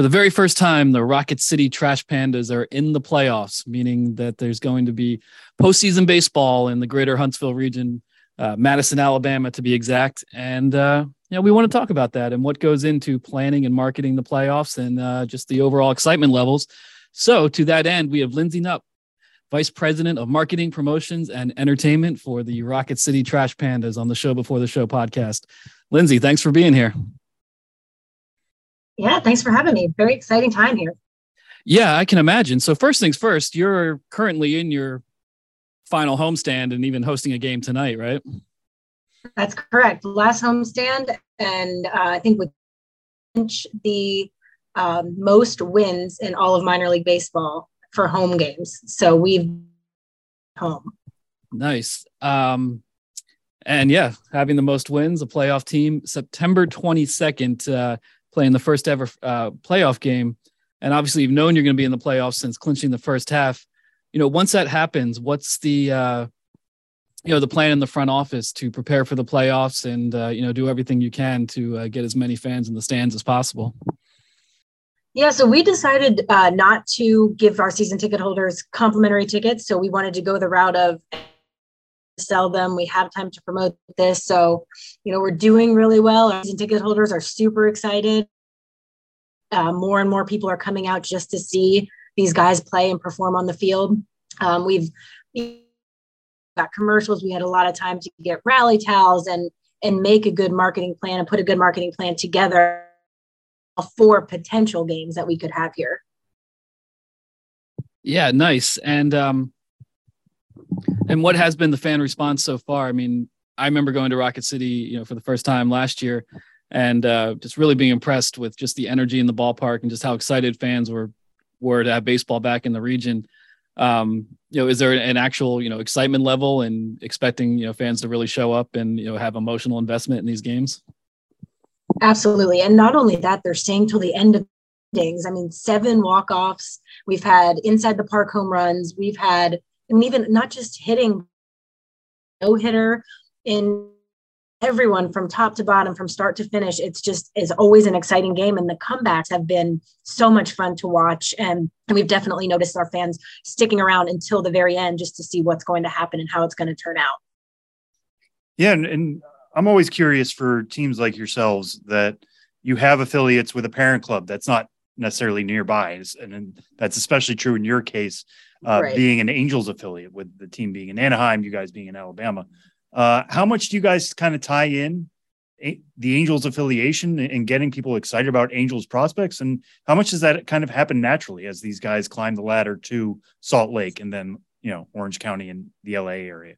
Speaker 3: For the very first time, the Rocket City Trash Pandas are in the playoffs, meaning that there's going to be postseason baseball in the greater Huntsville region, uh, Madison, Alabama, to be exact. And, uh, you know, we want to talk about that and what goes into planning and marketing the playoffs and uh, just the overall excitement levels. So, to that end, we have Lindsey Knupp, Vice President of Marketing, Promotions, and Entertainment for the Rocket City Trash Pandas on the Show Before the Show podcast. Lindsey, thanks for being here.
Speaker 4: Yeah, thanks for having me. Very exciting time here.
Speaker 3: Yeah, I can imagine. So, first things first, you're currently in your final homestand and even hosting a game tonight, right?
Speaker 4: That's correct. Last homestand, and uh, I think with the um, most wins in all of minor league baseball for home games. So we've home.
Speaker 3: Nice. Um, and yeah, having the most wins, a playoff team, September 22nd, uh, playing the first ever uh, playoff game. And obviously, you've known you're going to be in the playoffs since clinching the first half. You know, once that happens, what's the uh, you know the plan in the front office to prepare for the playoffs and uh, you know do everything you can to uh, get as many fans in the stands as possible?
Speaker 4: Yeah, so we decided uh, not to give our season ticket holders complimentary tickets. So we wanted to go the route of sell them. We have time to promote this. So, you know, we're doing really well. Our season ticket holders are super excited. Uh, more and more people are coming out just to see these guys play and perform on the field. Um, we've got commercials. We had a lot of time to get rally towels and and make a good marketing plan and put a good marketing plan together for potential games that we could have here.
Speaker 3: Yeah, nice. And um, and what has been the fan response so far? I mean, I remember going to Rocket City, you know, for the first time last year, and uh, just really being impressed with just the energy in the ballpark and just how excited fans were were to have baseball back in the region. Um, you know, is there an actual you know excitement level and expecting you know fans to really show up and you know have emotional investment in these games?
Speaker 4: Absolutely, and not only that, they're staying till the end of innings. I mean, seven walk offs. We've had inside the park home runs. We've had I mean, even not just hitting no hitter in everyone from top to bottom, from start to finish. It's just is always an exciting game, and the comebacks have been so much fun to watch. And, and we've definitely noticed our fans sticking around until the very end just to see what's going to happen and how it's going to turn out.
Speaker 2: Yeah, and, and I'm always curious for teams like yourselves that you have affiliates with a parent club that's not necessarily nearby, and that's especially true in your case uh, right. being an Angels affiliate with the team being in Anaheim, you guys being in Alabama. Uh, how much do you guys kind of tie in a- the Angels affiliation and getting people excited about Angels prospects? And how much does that kind of happen naturally as these guys climb the ladder to Salt Lake and then, you know, Orange County and the LA area?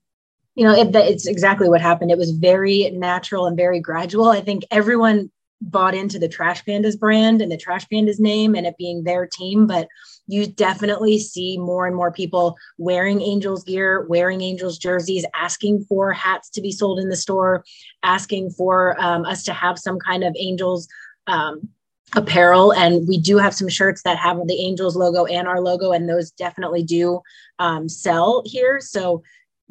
Speaker 4: You know, it, it's exactly what happened. It was very natural and very gradual. I think everyone bought into the Trash Pandas brand and the Trash Pandas name and it being their team, but you definitely see more and more people wearing Angels gear, wearing Angels jerseys, asking for hats to be sold in the store, asking for um, us to have some kind of Angels um, apparel. And we do have some shirts that have the Angels logo and our logo, and those definitely do um, sell here. So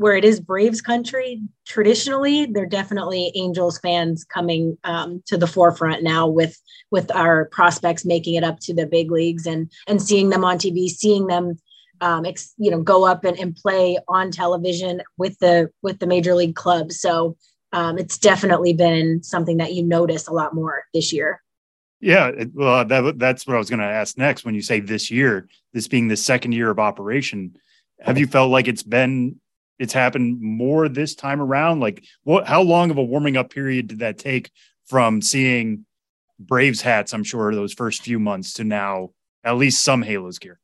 Speaker 4: where it is Braves country, traditionally, they're definitely Angels fans coming um, to the forefront now with with our prospects making it up to the big leagues and and seeing them on TV, seeing them, um, ex, you know, go up and, and play on television with the with the major league clubs. So um, it's definitely been something that you notice a lot more this year.
Speaker 2: Yeah, well, that, that's what I was going to ask next. When you say this year, this being the second year of operation, have you felt like it's been it's happened more this time around? Like, what? How long of a warming up period did that take from seeing Braves hats? I'm sure those first few months to now, at least some Halos gear.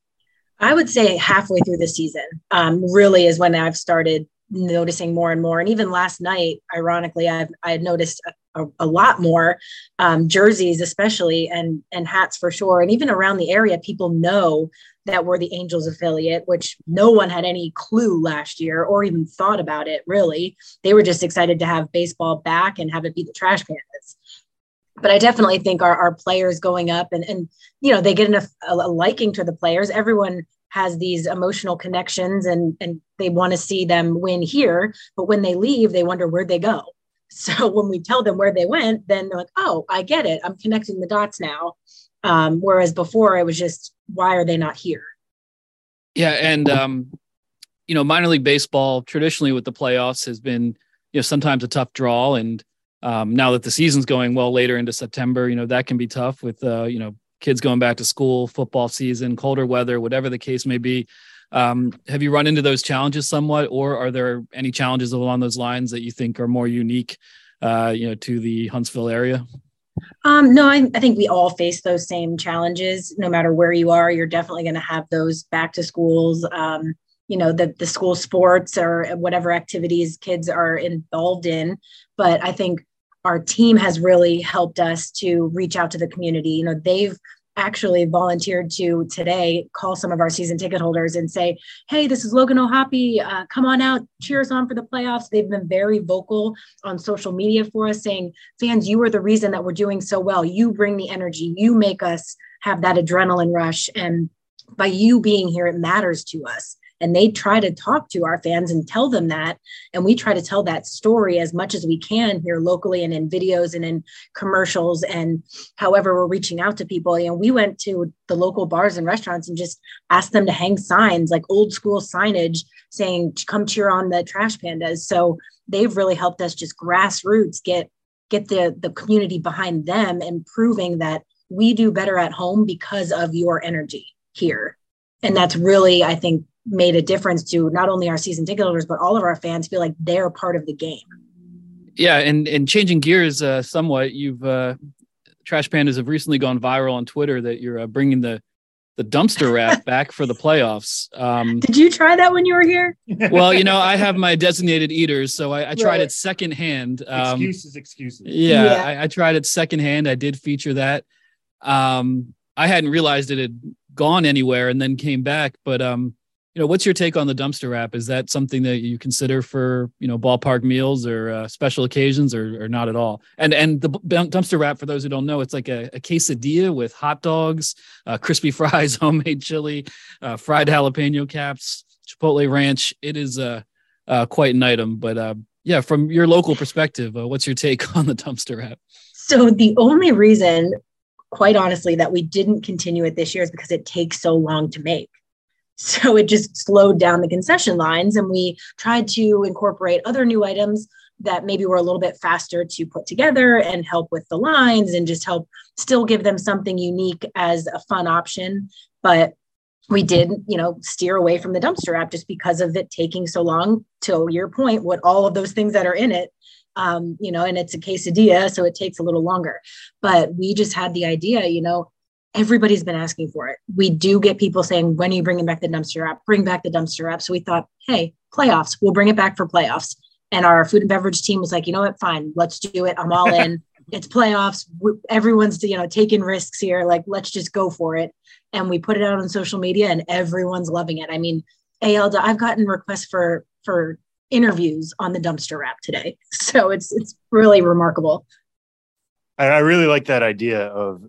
Speaker 4: I would say halfway through the season, um, really is when I've started noticing more and more. And even last night, ironically, I've I had noticed a, a, lot more um, jerseys, especially and and hats for sure. And even around the area, people know that we're the Angels affiliate, which no one had any clue last year or even thought about it. Really, they were just excited to have baseball back and have it be the Trash Pandas. But I definitely think our, our players going up and and you know they get enough a, a liking to the players. Everyone has these emotional connections and and they want to see them win here but when they leave they wonder where they go *laughs* so when we tell them where they went then they're like oh i get it i'm connecting the dots now um, whereas before it was just why are they not here
Speaker 3: yeah and um, you know minor league baseball traditionally with the playoffs has been you know sometimes a tough draw and um, now that the season's going well later into september you know that can be tough with uh, you know kids going back to school, football season, colder weather, whatever the case may be. Um, have you run into those challenges somewhat, or are there any challenges along those lines that you think are more unique, uh, you know, to the Huntsville area?
Speaker 4: Um, no, I, I, think we all face those same challenges. No matter where you are, you're definitely going to have those back to schools. Um, you know, the the school sports or whatever activities kids are involved in. But I think our team has really helped us to reach out to the community. You know, they've actually volunteered to today call some of our season ticket holders and say, "Hey, this is Logan O'Hoppe. Uh, come on out, cheer us on for the playoffs." They've been very vocal on social media for us, saying, "Fans, you are the reason that we're doing so well. You bring the energy. You make us have that adrenaline rush, and by you being here, it matters to us." And they try to talk to our fans and tell them that. And we try to tell that story as much as we can here locally and in videos and in commercials and however we're reaching out to people. You know we went to the local bars and restaurants and just asked them to hang signs like old school signage saying come cheer on the trash pandas. So they've really helped us just grassroots get get the the community behind them and proving that we do better at home because of your energy here. And that's really i think made a difference to not only our season ticket holders but all of our fans feel like they're part of the game.
Speaker 3: Yeah, and and changing gears uh, somewhat, you've uh, Trash Pandas have recently gone viral on Twitter that you're uh, bringing the the dumpster *laughs* wrap back for the playoffs. Um,
Speaker 4: Did you try that when you were here?
Speaker 3: well, you know, I *laughs* have my designated eaters, so I, I tried right. it secondhand.
Speaker 2: Um, excuses, excuses.
Speaker 3: Yeah, yeah. I, I, tried it secondhand. I did feature that. Um, I hadn't realized it had gone anywhere and then came back, but um, you know, what's your take on the dumpster wrap? Is that something that you consider for you know ballpark meals or uh, special occasions, or, or not at all? And and the dumpster wrap, for those who don't know, it's like a, a quesadilla with hot dogs, uh, crispy *laughs* fries, homemade chili, uh, fried jalapeno caps, chipotle ranch. It is uh, uh quite an item. But uh, yeah, from your local perspective, uh, what's your take *laughs* on the dumpster wrap?
Speaker 4: So the only reason, quite honestly, that we didn't continue it this year is because it takes so long to make. So it just slowed down the concession lines. And we tried to incorporate other new items that maybe were a little bit faster to put together and help with the lines and just help still give them something unique as a fun option. But we did, you know, steer away from the dumpster wrap just because of it taking so long. To your point, what all of those things that are in it, um, you know, and it's a quesadilla, so it takes a little longer. But we just had the idea, you know, everybody's been asking for it. We do get people saying, when are you bringing back the dumpster wrap? Bring back the dumpster wrap. So we thought, hey, playoffs, we'll bring it back for playoffs. And our food and beverage team was like, you know what, fine, let's do it. I'm all in. *laughs* it's playoffs. Everyone's, you know, taking risks here. Like, let's just go for it. And we put it out on social media and everyone's loving it. I mean, AL, I've gotten requests for, for interviews on the dumpster wrap today. *laughs* So it's, it's really remarkable.
Speaker 2: I really like that idea of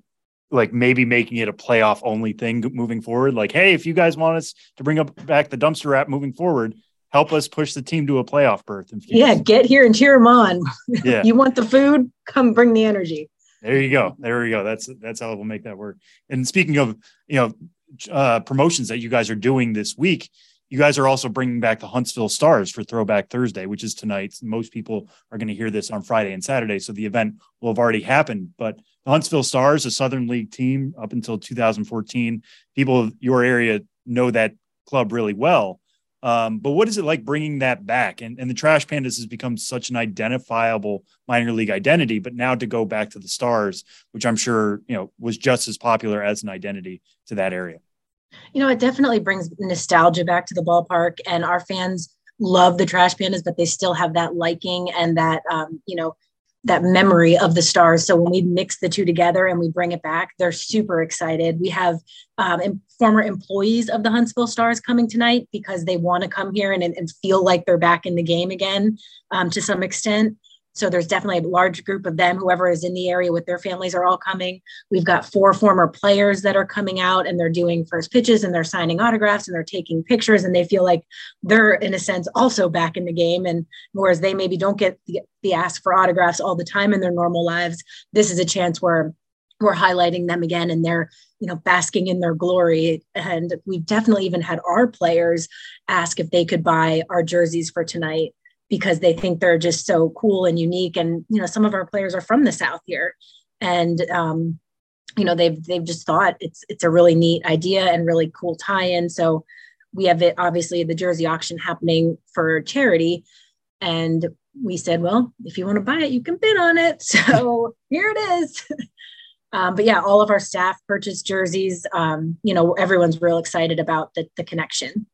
Speaker 2: like maybe making it a playoff only thing moving forward. Like, hey, if you guys want us to bring up back the dumpster wrap moving forward, help us push the team to a playoff berth.
Speaker 4: Yeah, get here and cheer them on. Yeah, you want the food? Come bring the energy.
Speaker 2: There you go. There we go. That's that's how we'll make that work. And speaking of you know uh, promotions that you guys are doing this week, you guys are also bringing back the Huntsville Stars for Throwback Thursday, which is tonight. Most people are going to hear this on Friday and Saturday, so the event will have already happened. But the Huntsville Stars, a Southern League team up until 2014, people of your area know that club really well. Um, but what is it like bringing that back? And, and the Trash Pandas has become such an identifiable minor league identity, but now to go back to the Stars, which I'm sure you know was just as popular as an identity to that area.
Speaker 4: You know, it definitely brings nostalgia back to the ballpark, and our fans love the trash pandas, but they still have that liking and that um, you know that memory of the stars. So when we mix the two together and we bring it back, they're super excited. We have um, former employees of the Huntsville Stars coming tonight because they want to come here and, and feel like they're back in the game again um, to some extent. So there's definitely a large group of them. Whoever is in the area with their families are all coming. We've got four former players that are coming out and they're doing first pitches and they're signing autographs and they're taking pictures and they feel like they're in a sense also back in the game. And whereas they maybe don't get the, the ask for autographs all the time in their normal lives, this is a chance where we're highlighting them again and they're you know basking in their glory and we've definitely even had our players ask if they could buy our jerseys for tonight because they think they're just so cool and unique. And you know, some of our players are from the South here, and um, you know, they've they've just thought it's it's a really neat idea and really cool tie-in. So we have it obviously the jersey auction happening for charity, and we said, well, if you want to buy it, you can bid on it. *laughs* So here it is. *laughs* Um, but yeah, all of our staff purchased jerseys. Um, you know, everyone's real excited about the, the connection.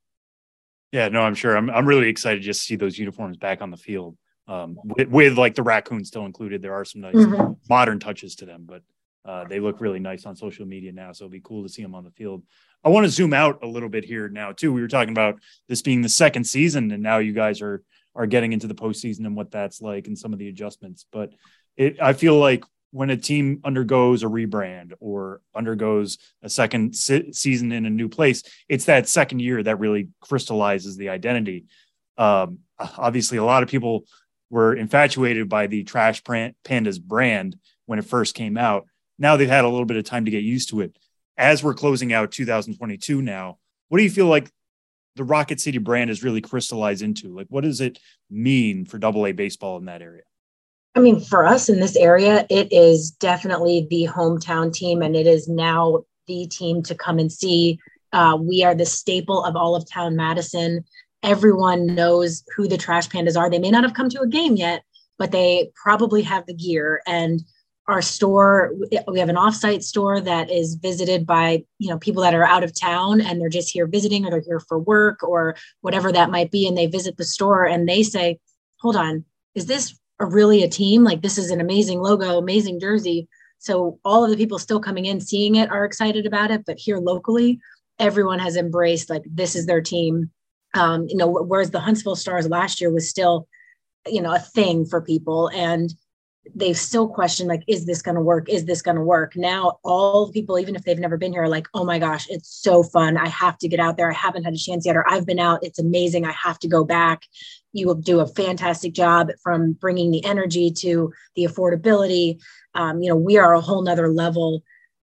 Speaker 2: Yeah, no, I'm sure. I'm I'm really excited just to see those uniforms back on the field. Um, with, with like the raccoon still included, there are some nice mm-hmm. modern touches to them, but uh, they look really nice on social media now. So it'll be cool to see them on the field. I want to zoom out a little bit here now too. We were talking about this being the second season, and now you guys are are getting into the postseason and what that's like and some of the adjustments. But it, I feel like when a team undergoes a rebrand or undergoes a second se- season in a new place, it's that second year that really crystallizes the identity. Um, obviously, a lot of people were infatuated by the Trash Pandas brand when it first came out. Now they've had a little bit of time to get used to it. As we're closing out 2022 now, what do you feel like the Rocket City brand is really crystallized into? Like, what does it mean for Double A baseball in that area?
Speaker 4: I mean, for us in this area, it is definitely the hometown team, and it is now the team to come and see. Uh, we are the staple of all of town Madison. Everyone knows who the Trash Pandas are. They may not have come to a game yet, but they probably have the gear. And our store, we have an offsite store that is visited by you know people that are out of town and they're just here visiting, or they're here for work, or whatever that might be, and they visit the store and they say, "Hold on, is this are really a team. Like this is an amazing logo, amazing jersey. So all of the people still coming in, seeing it, are excited about it. But here locally, everyone has embraced like this is their team. Um, you know, whereas the Huntsville Stars last year was still, you know, a thing for people, and they've still questioned like, is this going to work? Is this going to work? Now, all people, even if they've never been here, are like, oh my gosh, it's so fun. I have to get out there. I haven't had a chance yet, or I've been out. It's amazing. I have to go back you will do a fantastic job from bringing the energy to the affordability. Um, you know, we are a whole nother level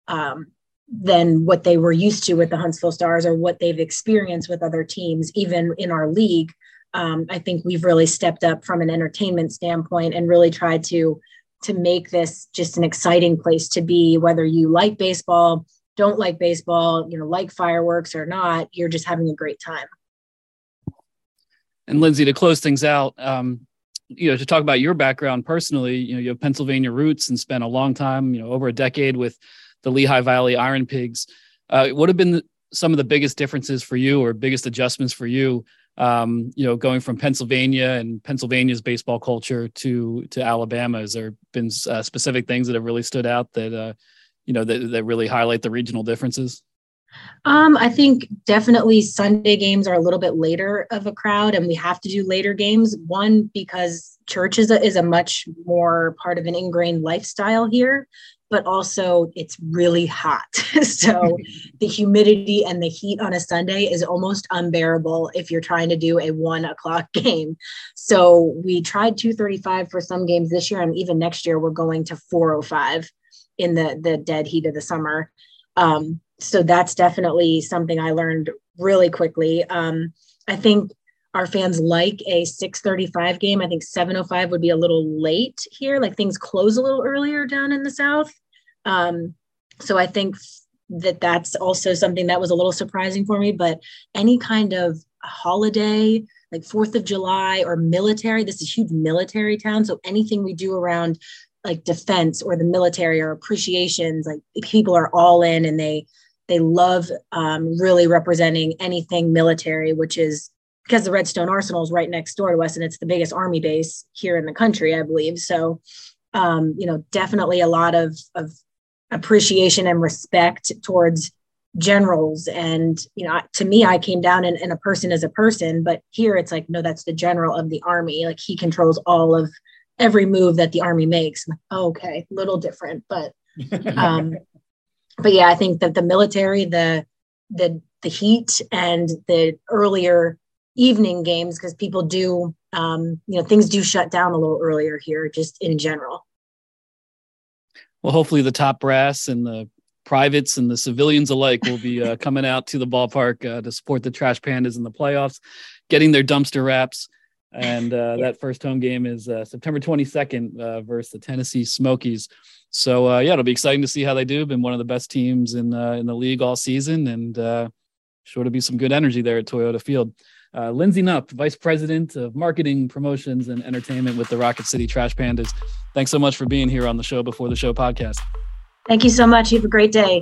Speaker 4: um, than what they were used to with the Huntsville Stars or what they've experienced with other teams, even in our league. Um, I think we've really stepped up from an entertainment standpoint and really tried to to make this just an exciting place to be, whether you like baseball, don't like baseball, you know, like fireworks or not, you're just having a great time.
Speaker 3: And Lindsey, to close things out, um, you know, to talk about your background personally, you know, you have Pennsylvania roots and spent a long time, you know, over a decade with the Lehigh Valley Iron Pigs. Uh, what have been the, some of the biggest differences for you or biggest adjustments for you, um, you know, going from Pennsylvania and Pennsylvania's baseball culture to to Alabama? Has there been uh, specific things that have really stood out that, uh, you know, that, that really highlight the regional differences?
Speaker 4: Um, I think definitely Sunday games are a little bit later of a crowd, and we have to do later games. One because church is a, is a much more part of an ingrained lifestyle here, but also it's really hot. *laughs* so *laughs* the humidity and the heat on a Sunday is almost unbearable if you're trying to do a one o'clock *laughs* game. So we tried 235 for some games this year, and even next year we're going to 405 in the the dead heat of the summer. Um, so that's definitely something I learned really quickly. Um, I think our fans like a 635 game. I think 705 would be a little late here. Like things close a little earlier down in the South. Um, so I think that that's also something that was a little surprising for me. But any kind of holiday, like Fourth of July or military, this is huge military town. So anything we do around like defense or the military or appreciations, like people are all in and they they love um, really representing anything military, which is because the Redstone Arsenal is right next door to us, and it's the biggest army base here in the country, I believe. So, um, you know, definitely a lot of of appreciation and respect towards generals. And you know to me i came down and, and a person is a person but here it's like no that's the general of the army. Like he controls all of every move that the army makes. Like, oh, okay little different but *laughs* um but yeah i think that the military the the the heat and the earlier evening games because people do um you know things do shut down a little earlier here just in general
Speaker 3: well hopefully the top brass and the privates and the civilians alike will be uh, coming out to the ballpark uh, to support the Trash Pandas in the playoffs, getting their dumpster wraps. And uh, that first home game is uh, September 22nd uh, versus the Tennessee Smokies. So uh, yeah, it'll be exciting to see how they do. Been one of the best teams in in the league all season, and sure to be some good energy there at Toyota Field. Uh, Lindsey Knupp, Vice President of Marketing, Promotions, and Entertainment with the Rocket City Trash Pandas. Thanks so much for being here on the Show Before the Show podcast.
Speaker 4: Thank you so much. You have a great day.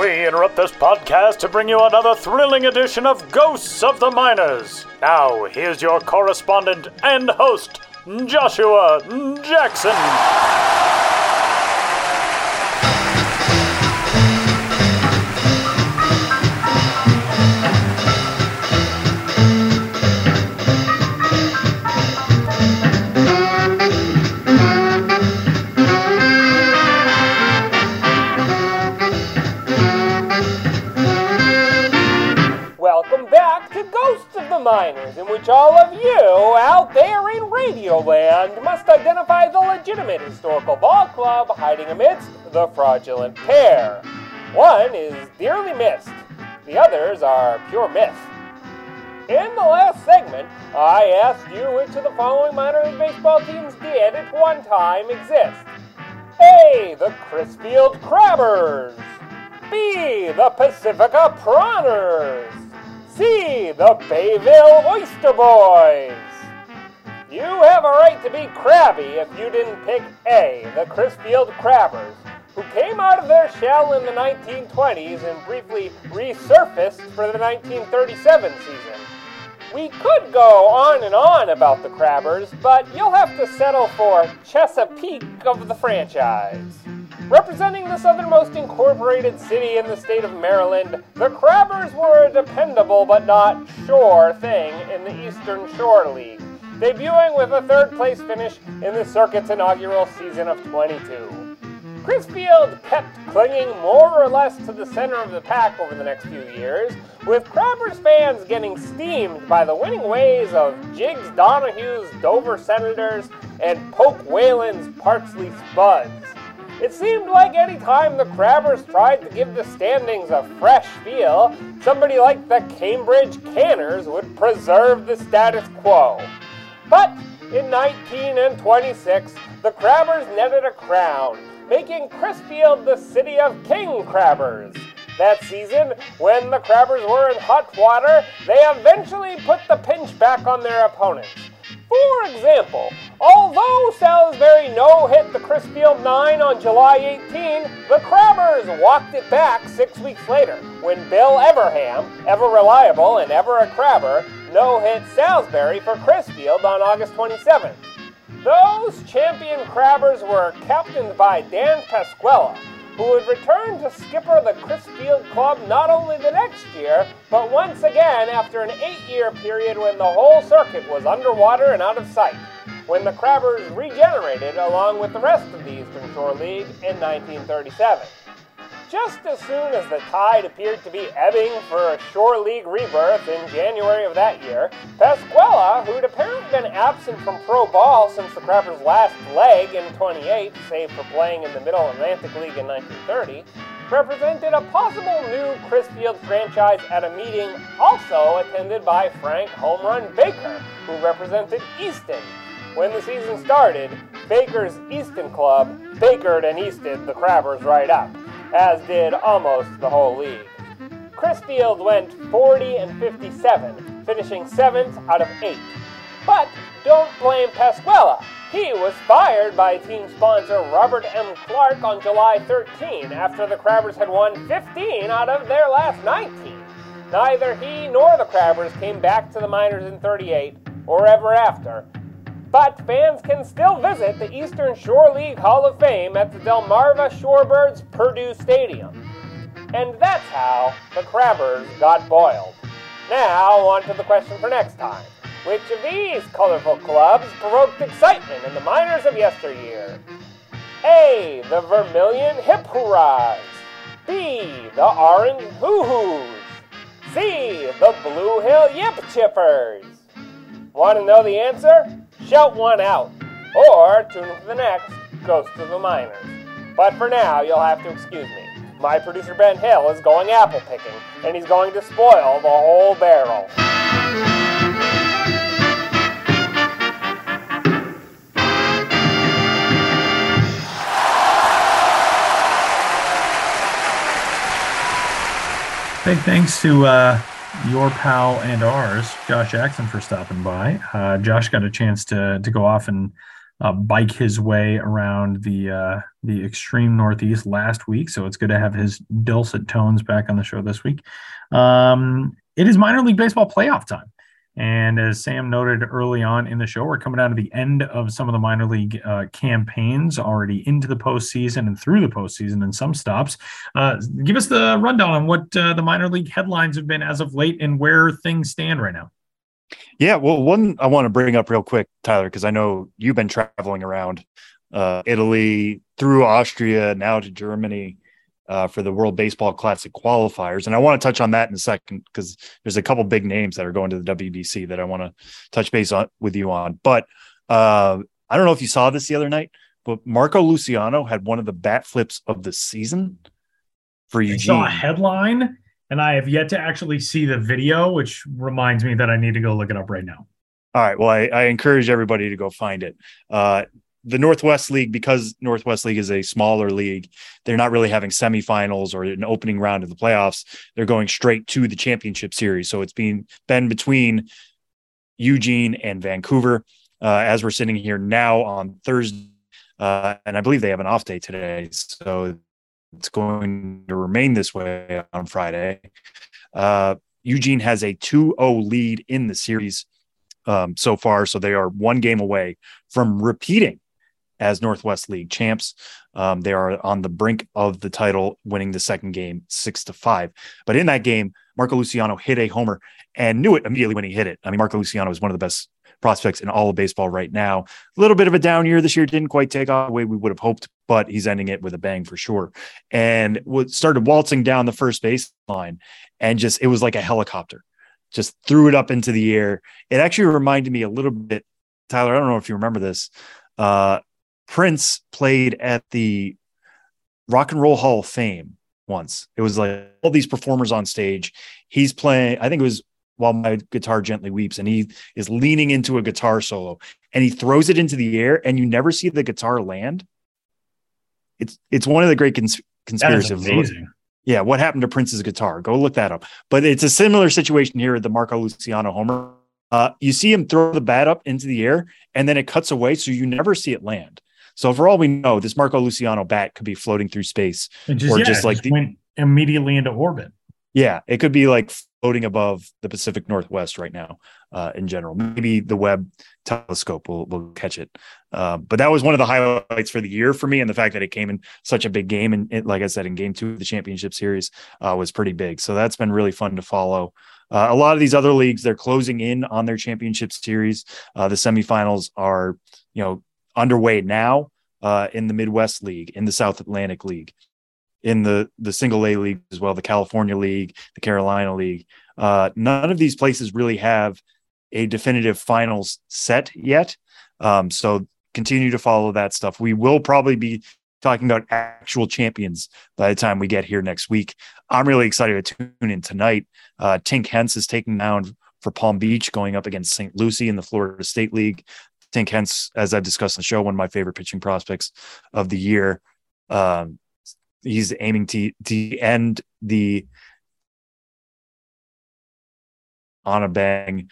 Speaker 5: We interrupt this podcast to bring you another thrilling edition of Ghosts of the Minors. Now, here's your correspondent and host, Joshua Jackson.
Speaker 6: In which all of you out there in Radio Land must identify the legitimate historical ball club hiding amidst the fraudulent pair. One is dearly missed, the others are pure myth. In the last segment, I asked you which of the following minor league baseball teams did at one time exist. A. The Crisfield Crabbers. B. The Pacifica Prawners. C. The Bayville Oyster Boys. You have a right to be crabby if you didn't pick A. The Crisfield Crabbers, who came out of their shell in the 1920s and briefly resurfaced for the 1937 season. We could go on and on about the Crabbers, but you'll have to settle for Chesapeake of the franchise. Representing the southernmost incorporated city in the state of Maryland, the Crabbers were a dependable but not sure thing in the Eastern Shore League, debuting with a third place finish in the circuit's inaugural season of 22. Crisfield kept clinging more or less to the center of the pack over the next few years, with Crabbers fans getting steamed by the winning ways of Jiggs Donahue's Dover Senators and Poke Whalen's Parksley Spuds. It seemed like any time the Crabbers tried to give the standings a fresh feel, somebody like the Cambridge Canners would preserve the status quo. But in 19 and 26, the Crabbers netted a crown, making Crisfield the city of King Crabbers. That season, when the Crabbers were in hot water, they eventually put the pinch back on their opponents. For example, although Salisbury no-hit the Crisfield 9 on July 18, the Crabbers walked it back six weeks later when Bill Everham, ever reliable and ever a Crabber, no-hit Salisbury for Crisfield on August 27th. Those champion Crabbers were captained by Dan Pasquella, who would return to skipper the Crisfield Club not only the next year, but once again after an eight year period when the whole circuit was underwater and out of sight, when the Crabbers regenerated along with the rest of the Eastern Shore League in 1937. Just as soon as the tide appeared to be ebbing for a shore league rebirth in January of that year, Pasquella, who'd apparently been absent from pro ball since the Crabbers' last leg in 28, save for playing in the Middle Atlantic League in 1930, represented a possible new Crisfield franchise at a meeting also attended by Frank Home Run Baker, who represented Easton. When the season started, Baker's Easton club bakered and easted the Crabbers right up, as did almost the whole league. Crisfield went 40 and 57, finishing seventh out of eight. But don't blame Pasquella. He was fired by team sponsor Robert M. Clark on July 13 after the Crabbers had won 15 out of their last 19. Neither he nor the Crabbers came back to the minors in 38 or ever after. But fans can still visit the Eastern Shore League Hall of Fame at the Delmarva Shorebirds Perdue Stadium. And that's how the Crabbers got boiled. Now, on to the question for next time. Which of these colorful clubs provoked excitement in the minors of yesteryear? A. The Vermilion Hip Hurrahs. B. The Orange Hoo Hoos. C. The Blue Hill Yip Chippers. Want to know the answer? Shout one out. Or tune for the next Ghost of the Minors. But for now, you'll have to excuse me. My producer Ben Hill is going apple picking, and he's going to spoil the whole barrel.
Speaker 1: Big thanks to uh, your pal and ours, Josh Jackson, for stopping by. Uh, Josh got a chance to to go off and uh, bike his way around the uh, the extreme northeast last week, so it's good to have his dulcet tones back on the show this week. Um, it is minor league baseball playoff time. And as Sam noted early on in the show, we're coming down to the end of some of the minor league uh, campaigns, already into the postseason and through the postseason and some stops. Uh, give us the rundown on what uh, the minor league headlines have been as of late and where things stand right now.
Speaker 2: Yeah, well, one I want to bring up real quick, Tyler, because I know you've been traveling around uh, Italy, through Austria, now to Germany uh, for the World Baseball Classic qualifiers. And I want to touch on that in a second because there's a couple big names that are going to the WBC that I want to touch base on with you on. But uh, I don't know if you saw this the other night, but Marco Luciano had one of the bat flips of the season for Eugene.
Speaker 1: I saw a headline, and I have yet to actually see the video, which reminds me that I need to go look it up right now.
Speaker 2: All right. Well, I, I encourage everybody to go find it. Uh, the Northwest League, because Northwest League is a smaller league, they're not really having semifinals or an opening round of the playoffs. They're going straight to the championship series. So it's been been between Eugene and Vancouver. Uh, as we're sitting here now on Thursday, uh, and I believe they have an off day today, so it's going to remain this way on Friday. Uh, Eugene has a 2-0 lead in the series um, so far, so they are one game away from repeating as Northwest League champs. Um, they are on the brink of the title, winning the second game six to five. But in that game, Marco Luciano hit a homer and knew it immediately when he hit it. I mean, Marco Luciano is one of the best prospects in all of baseball right now. A little bit of a down year this year, didn't quite take off the way we would have hoped, but he's ending it with a bang for sure. And started waltzing down the first base line, and just it was like a helicopter. Just threw it up into the air. It actually reminded me a little bit, Tyler. I don't know if you remember this. Uh, Prince played at the Rock and Roll Hall of Fame once. It was like all these performers on stage. He's playing, I think it was while my guitar gently weeps, and he is leaning into a guitar solo and he throws it into the air, and you never see the guitar land. It's it's one of the great cons- conspiracies.
Speaker 1: amazing.
Speaker 2: Yeah, what happened to Prince's guitar? Go look that up. But it's a similar situation here at the Marco Luciano homer. Uh, you see him throw the bat up into the air, and then it cuts away, so you never see it land. So for all we know, this Marco Luciano bat could be floating through space,
Speaker 1: just,
Speaker 2: or
Speaker 1: yeah,
Speaker 2: just like
Speaker 1: just
Speaker 2: the,
Speaker 1: went immediately into orbit.
Speaker 2: yeah, it could be like floating above the Pacific Northwest right now. Uh, in general, maybe the Webb telescope will will catch it. Uh, but that was one of the highlights for the year for me, and the fact that it came in such a big game, and it, like I said, in Game Two of the championship series uh, was pretty big. So that's been really fun to follow. Uh, a lot of these other leagues, they're closing in on their championship series. Uh, the semifinals are, you know, underway now uh, in the Midwest League, in the South Atlantic League. in the the single A league as well, the California League, the Carolina League. Uh, none of these places really have a definitive finals set yet. Um, so continue to follow that stuff. We will probably be talking about actual champions by the time we get here next week. I'm really excited to tune in tonight. Uh, Tink Hence is taking down for Palm Beach, going up against St. Lucie in the Florida State League. Tink Hence, as I've discussed in the show, one of my favorite pitching prospects of the year. Um, he's aiming to, to end the on a bang.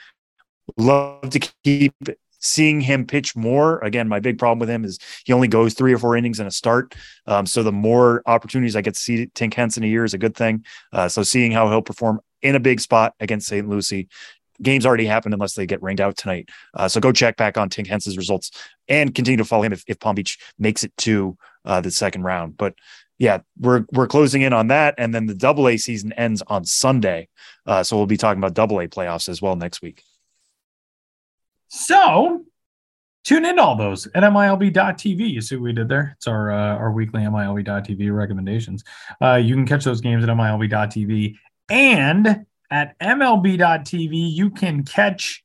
Speaker 2: Love to keep seeing him pitch more. Again, my big problem with him is he only goes three or four innings in a start. Um, so the more opportunities I get to see Tink Henson a year is a good thing. Uh, so seeing how he'll perform in a big spot against St. Lucie. Games already happened unless they get rained out tonight. Uh, so go check back on Tink Hence's results and continue to follow him if, if Palm Beach makes it to uh, the second round. But yeah, we're we're closing in on that, and then the Double A season ends on Sunday. Uh, so we'll be talking about Double A playoffs as well next week.
Speaker 1: So tune in to all those at MILB.tv. You see what we did there? It's our uh, our weekly MILB.tv recommendations. Uh, you can catch those games at MILB.tv and at MLB.tv. You can catch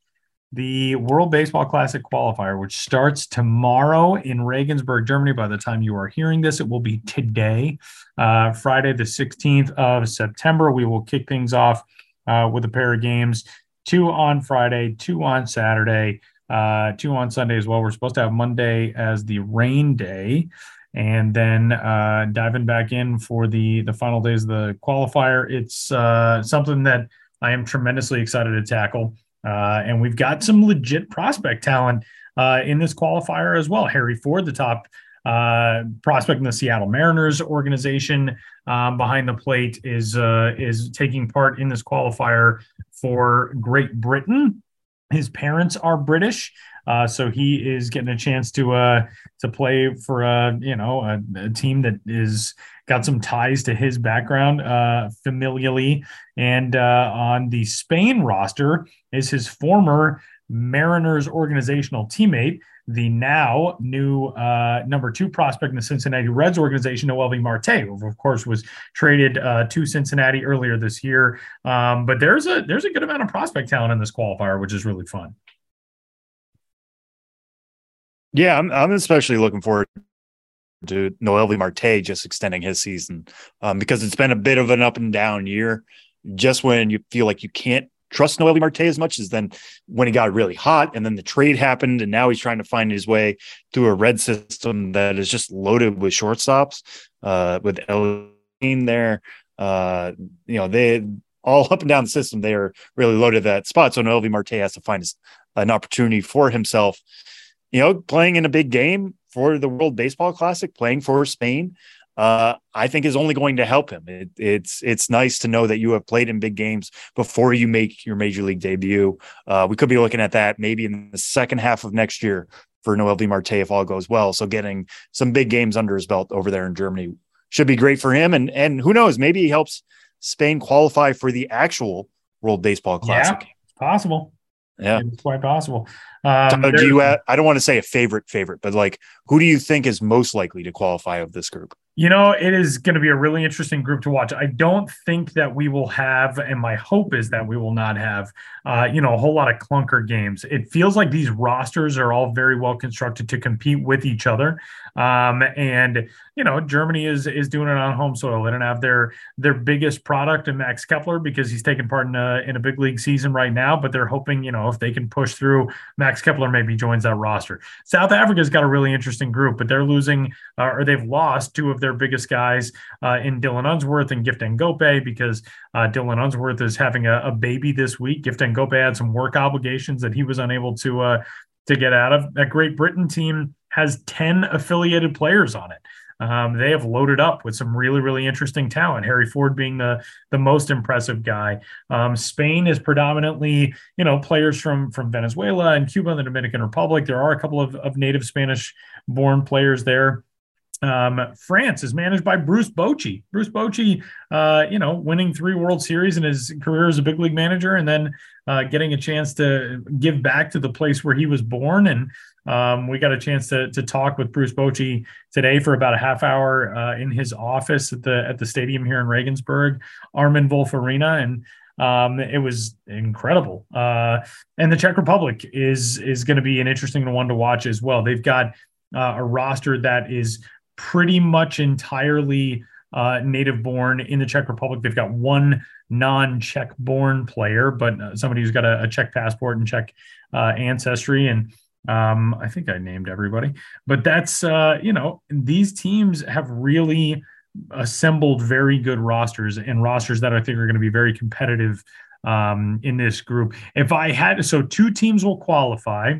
Speaker 1: the World Baseball Classic qualifier, which starts tomorrow in Regensburg, Germany. By the time you are hearing this, it will be today, uh, Friday, the 16th of September. We will kick things off uh, with a pair of games two on Friday, two on Saturday, uh, two on Sunday as well. We're supposed to have Monday as the rain day. And then uh, diving back in for the the final days of the qualifier, it's uh, something that I am tremendously excited to tackle. Uh, and we've got some legit prospect talent uh, in this qualifier as well. Harry Ford, the top uh, prospect in the Seattle Mariners organization um, behind the plate, is uh, is taking part in this qualifier for Great Britain. His parents are British, uh, so he is getting a chance to uh, to play for a you know a, a, team that is got some ties to his background uh. And uh, on the Spain roster is his former Mariners organizational teammate, the now new uh, number two prospect in the Cincinnati Reds organization, Noelvi Marte, who of course was traded uh, to Cincinnati earlier this year. Um, but there's a there's a good amount of prospect talent in this qualifier, which is really fun.
Speaker 2: Yeah, I'm, I'm especially looking forward to Noelvi Marte just extending his season um, because it's been a bit of an up and down year. Just when you feel like you can't trust Noelvi Marte as much as then when he got really hot and then the trade happened and now he's trying to find his way through a red system that is just loaded with shortstops uh, with Elaine there. Uh, you know, they all up and down the system, they are really loaded that spot. So Noelvi Marte has to find his, an opportunity for himself you know, playing in a big game for the World Baseball Classic, playing for Spain, uh, I think is only going to help him. It, it's it's nice to know that you have played in big games before you make your major league debut. Uh, we could be looking at that maybe in the second half of next year for Noelvi Marte if all goes well. So getting some big games under his belt over there in Germany should be great for him. And and who knows, maybe he helps Spain qualify for the actual World Baseball Classic.
Speaker 1: Yeah, it's possible.
Speaker 2: Yeah,
Speaker 1: it's quite possible. Um,
Speaker 2: do you? I don't want to say a favorite favorite, but like, who do you think is most likely to qualify of this group?
Speaker 1: You know, it is going to be a really interesting group to watch. I don't think that we will have, and my hope is that we will not have, uh, you know, a whole lot of clunker games. It feels like these rosters are all very well constructed to compete with each other. Um, and you know, Germany is is doing it on home soil. They don't have their their biggest product in Max Kepler because he's taking part in a in a big league season right now. But they're hoping, you know, if they can push through, Max Kepler maybe joins that roster. South Africa's got a really interesting group, but they're losing uh, or they've lost two of their biggest guys uh, in Dylan Unsworth and Gift Ngoepe because uh, Dylan Unsworth is having a, a, baby this week. Gift Ngoepe had some work obligations that he was unable to uh, to get out of. That Great Britain team has 10 affiliated players on it. Um, they have loaded up with some really, really interesting talent. Harry Ford being the the most impressive guy. Um, Spain is predominantly, you know, players from from Venezuela and Cuba and the Dominican Republic. There are a couple of, of native Spanish born players there. Um, France is managed by Bruce Bochy. Bruce Bochy, uh, you know, winning three World Series in his career as a big league manager, and then uh, getting a chance to give back to the place where he was born. And um, we got a chance to to talk with Bruce Bochy today for about a half hour uh, in his office at the at the stadium here in Regensburg, Armin Wolf Arena, and um, it was incredible. Uh, and the Czech Republic is is going to be an interesting one to watch as well. They've got uh, a roster that is pretty much entirely uh, native born in the Czech Republic. They've got one non Czech born player, but uh, somebody who's got a, a Czech passport and Czech uh, ancestry. And um, I think I named everybody, but that's, uh, you know, these teams have really assembled very good rosters and rosters that I think are going to be very competitive um, in this group. If I had, so two teams will qualify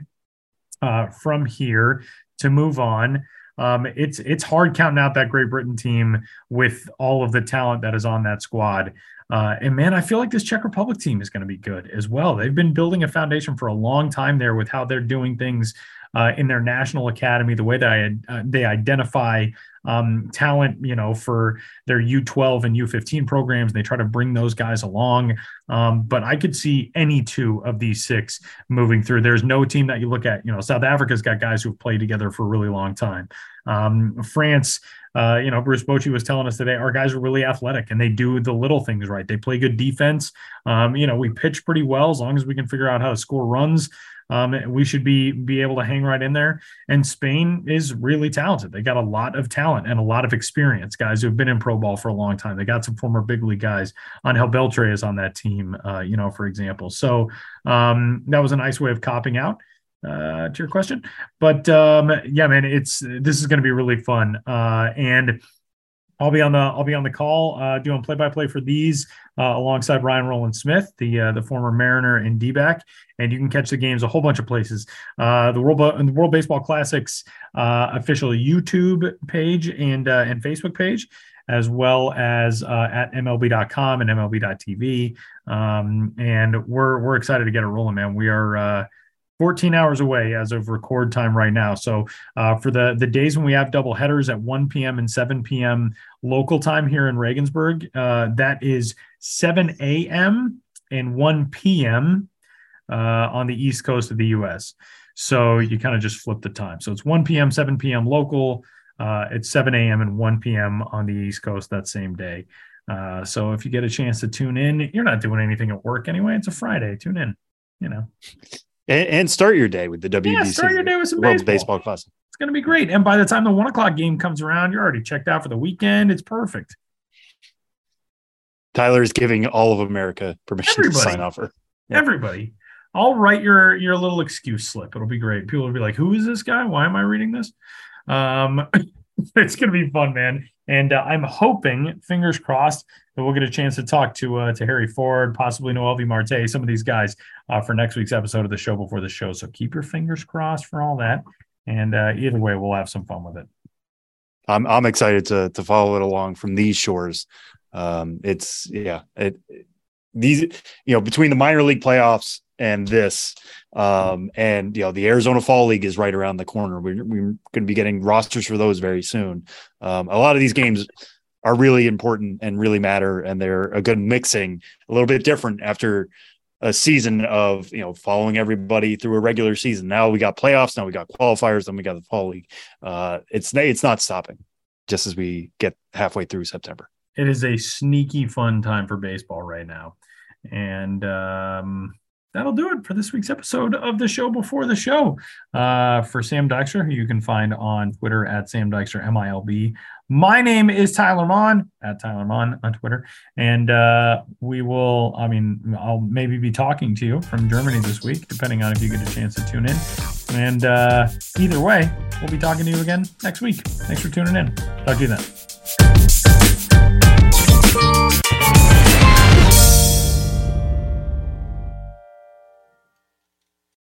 Speaker 1: uh, from here to move on. Um, it's it's hard counting out that Great Britain team with all of the talent that is on that squad. Uh, and man, I feel like this Czech Republic team is going to be good as well. They've been building a foundation for a long time there with how they're doing things uh, in their national academy, the way that I, uh, they identify um, talent, you know, for their U12 and U15 programs. They try to bring those guys along. Um, but I could see any two of these six moving through. There's no team that you look at, you know, South Africa's got guys who've played together for a really long time. Um, France, uh, you know, Bruce Bochy was telling us today, our guys are really athletic and they do the little things right. They play good defense. Um, you know, we pitch pretty well as long as we can figure out how to score runs um, we should be be able to hang right in there. And Spain is really talented. They got a lot of talent and a lot of experience, guys who have been in pro ball for a long time. They got some former big league guys. Engel Beltre is on that team, uh, you know, for example. So um, that was a nice way of copping out uh, to your question. But um, yeah, man, it's this is going to be really fun. Uh, and I'll be on the I'll be on the call uh, doing play by play for these uh, alongside Ryan Rowland-Smith, the uh, the former Mariner and D-back, and you can catch the games a whole bunch of places. Uh, the World the World Baseball Classics uh, official YouTube page and uh, and Facebook page, as well as at MLB.com and MLB.tv. Um, and we're we're excited to get it rolling, man. We are 14 hours away as of record time right now. So uh, for the the days when we have double headers at 1 p.m. and 7 p.m. local time here in Regensburg, uh, that is 7 a.m. and 1 p.m. Uh, on the east coast of the U.S. So you kind of just flip the time. So it's 1 p.m., 7 p.m. local. Uh, it's 7 a.m. and 1 p.m. on the east coast that same day. Uh, so if you get a chance to tune in, you're not doing anything at work anyway. It's a Friday. Tune in. You know
Speaker 2: and, and start your day with the WBC. Yeah,
Speaker 1: start your day with some World baseball. baseball Classic. It's going to be great. And by the time the one o'clock game comes around, you're already checked out for the weekend. It's perfect.
Speaker 2: Tyler is giving all of America permission Everybody. to sign off. For,
Speaker 1: yeah. Everybody. I'll write your your little excuse slip. It'll be great. People will be like, "Who is this guy? Why am I reading this?" Um, *laughs* it's going to be fun, man. And uh, I'm hoping, fingers crossed, that we'll get a chance to talk to uh, to Harry Ford, possibly Noelvi Marte, some of these guys uh, for next week's episode of the show before the show. So keep your fingers crossed for all that. And uh, either way, we'll have some fun with it.
Speaker 2: I'm I'm excited to to follow it along from these shores. Um, it's yeah, it, these you know between the minor league playoffs and this um, and you know the arizona fall league is right around the corner. We're, we're going to be getting rosters for those very soon. Um, a lot of these games are really important and really matter and they're a good mixing a little bit different after a season of you know following everybody through a regular season. Now we got playoffs now we got qualifiers then we got the fall league. Uh, it's it's not stopping just as we get halfway through september.
Speaker 1: It is a sneaky fun time for baseball right now. And um, that'll do it for this week's episode of the show before the show. Uh, for Sam Dykstra, who you can find on Twitter at Sam Dykstra, MILB. My name is Tyler Maun at Tyler Maun on Twitter. And uh, we will, I mean, I'll maybe be talking to you from Germany this week, depending on if you get a chance to tune in. And uh, either way, we'll be talking to you again next week. Thanks for tuning in. Talk to you then.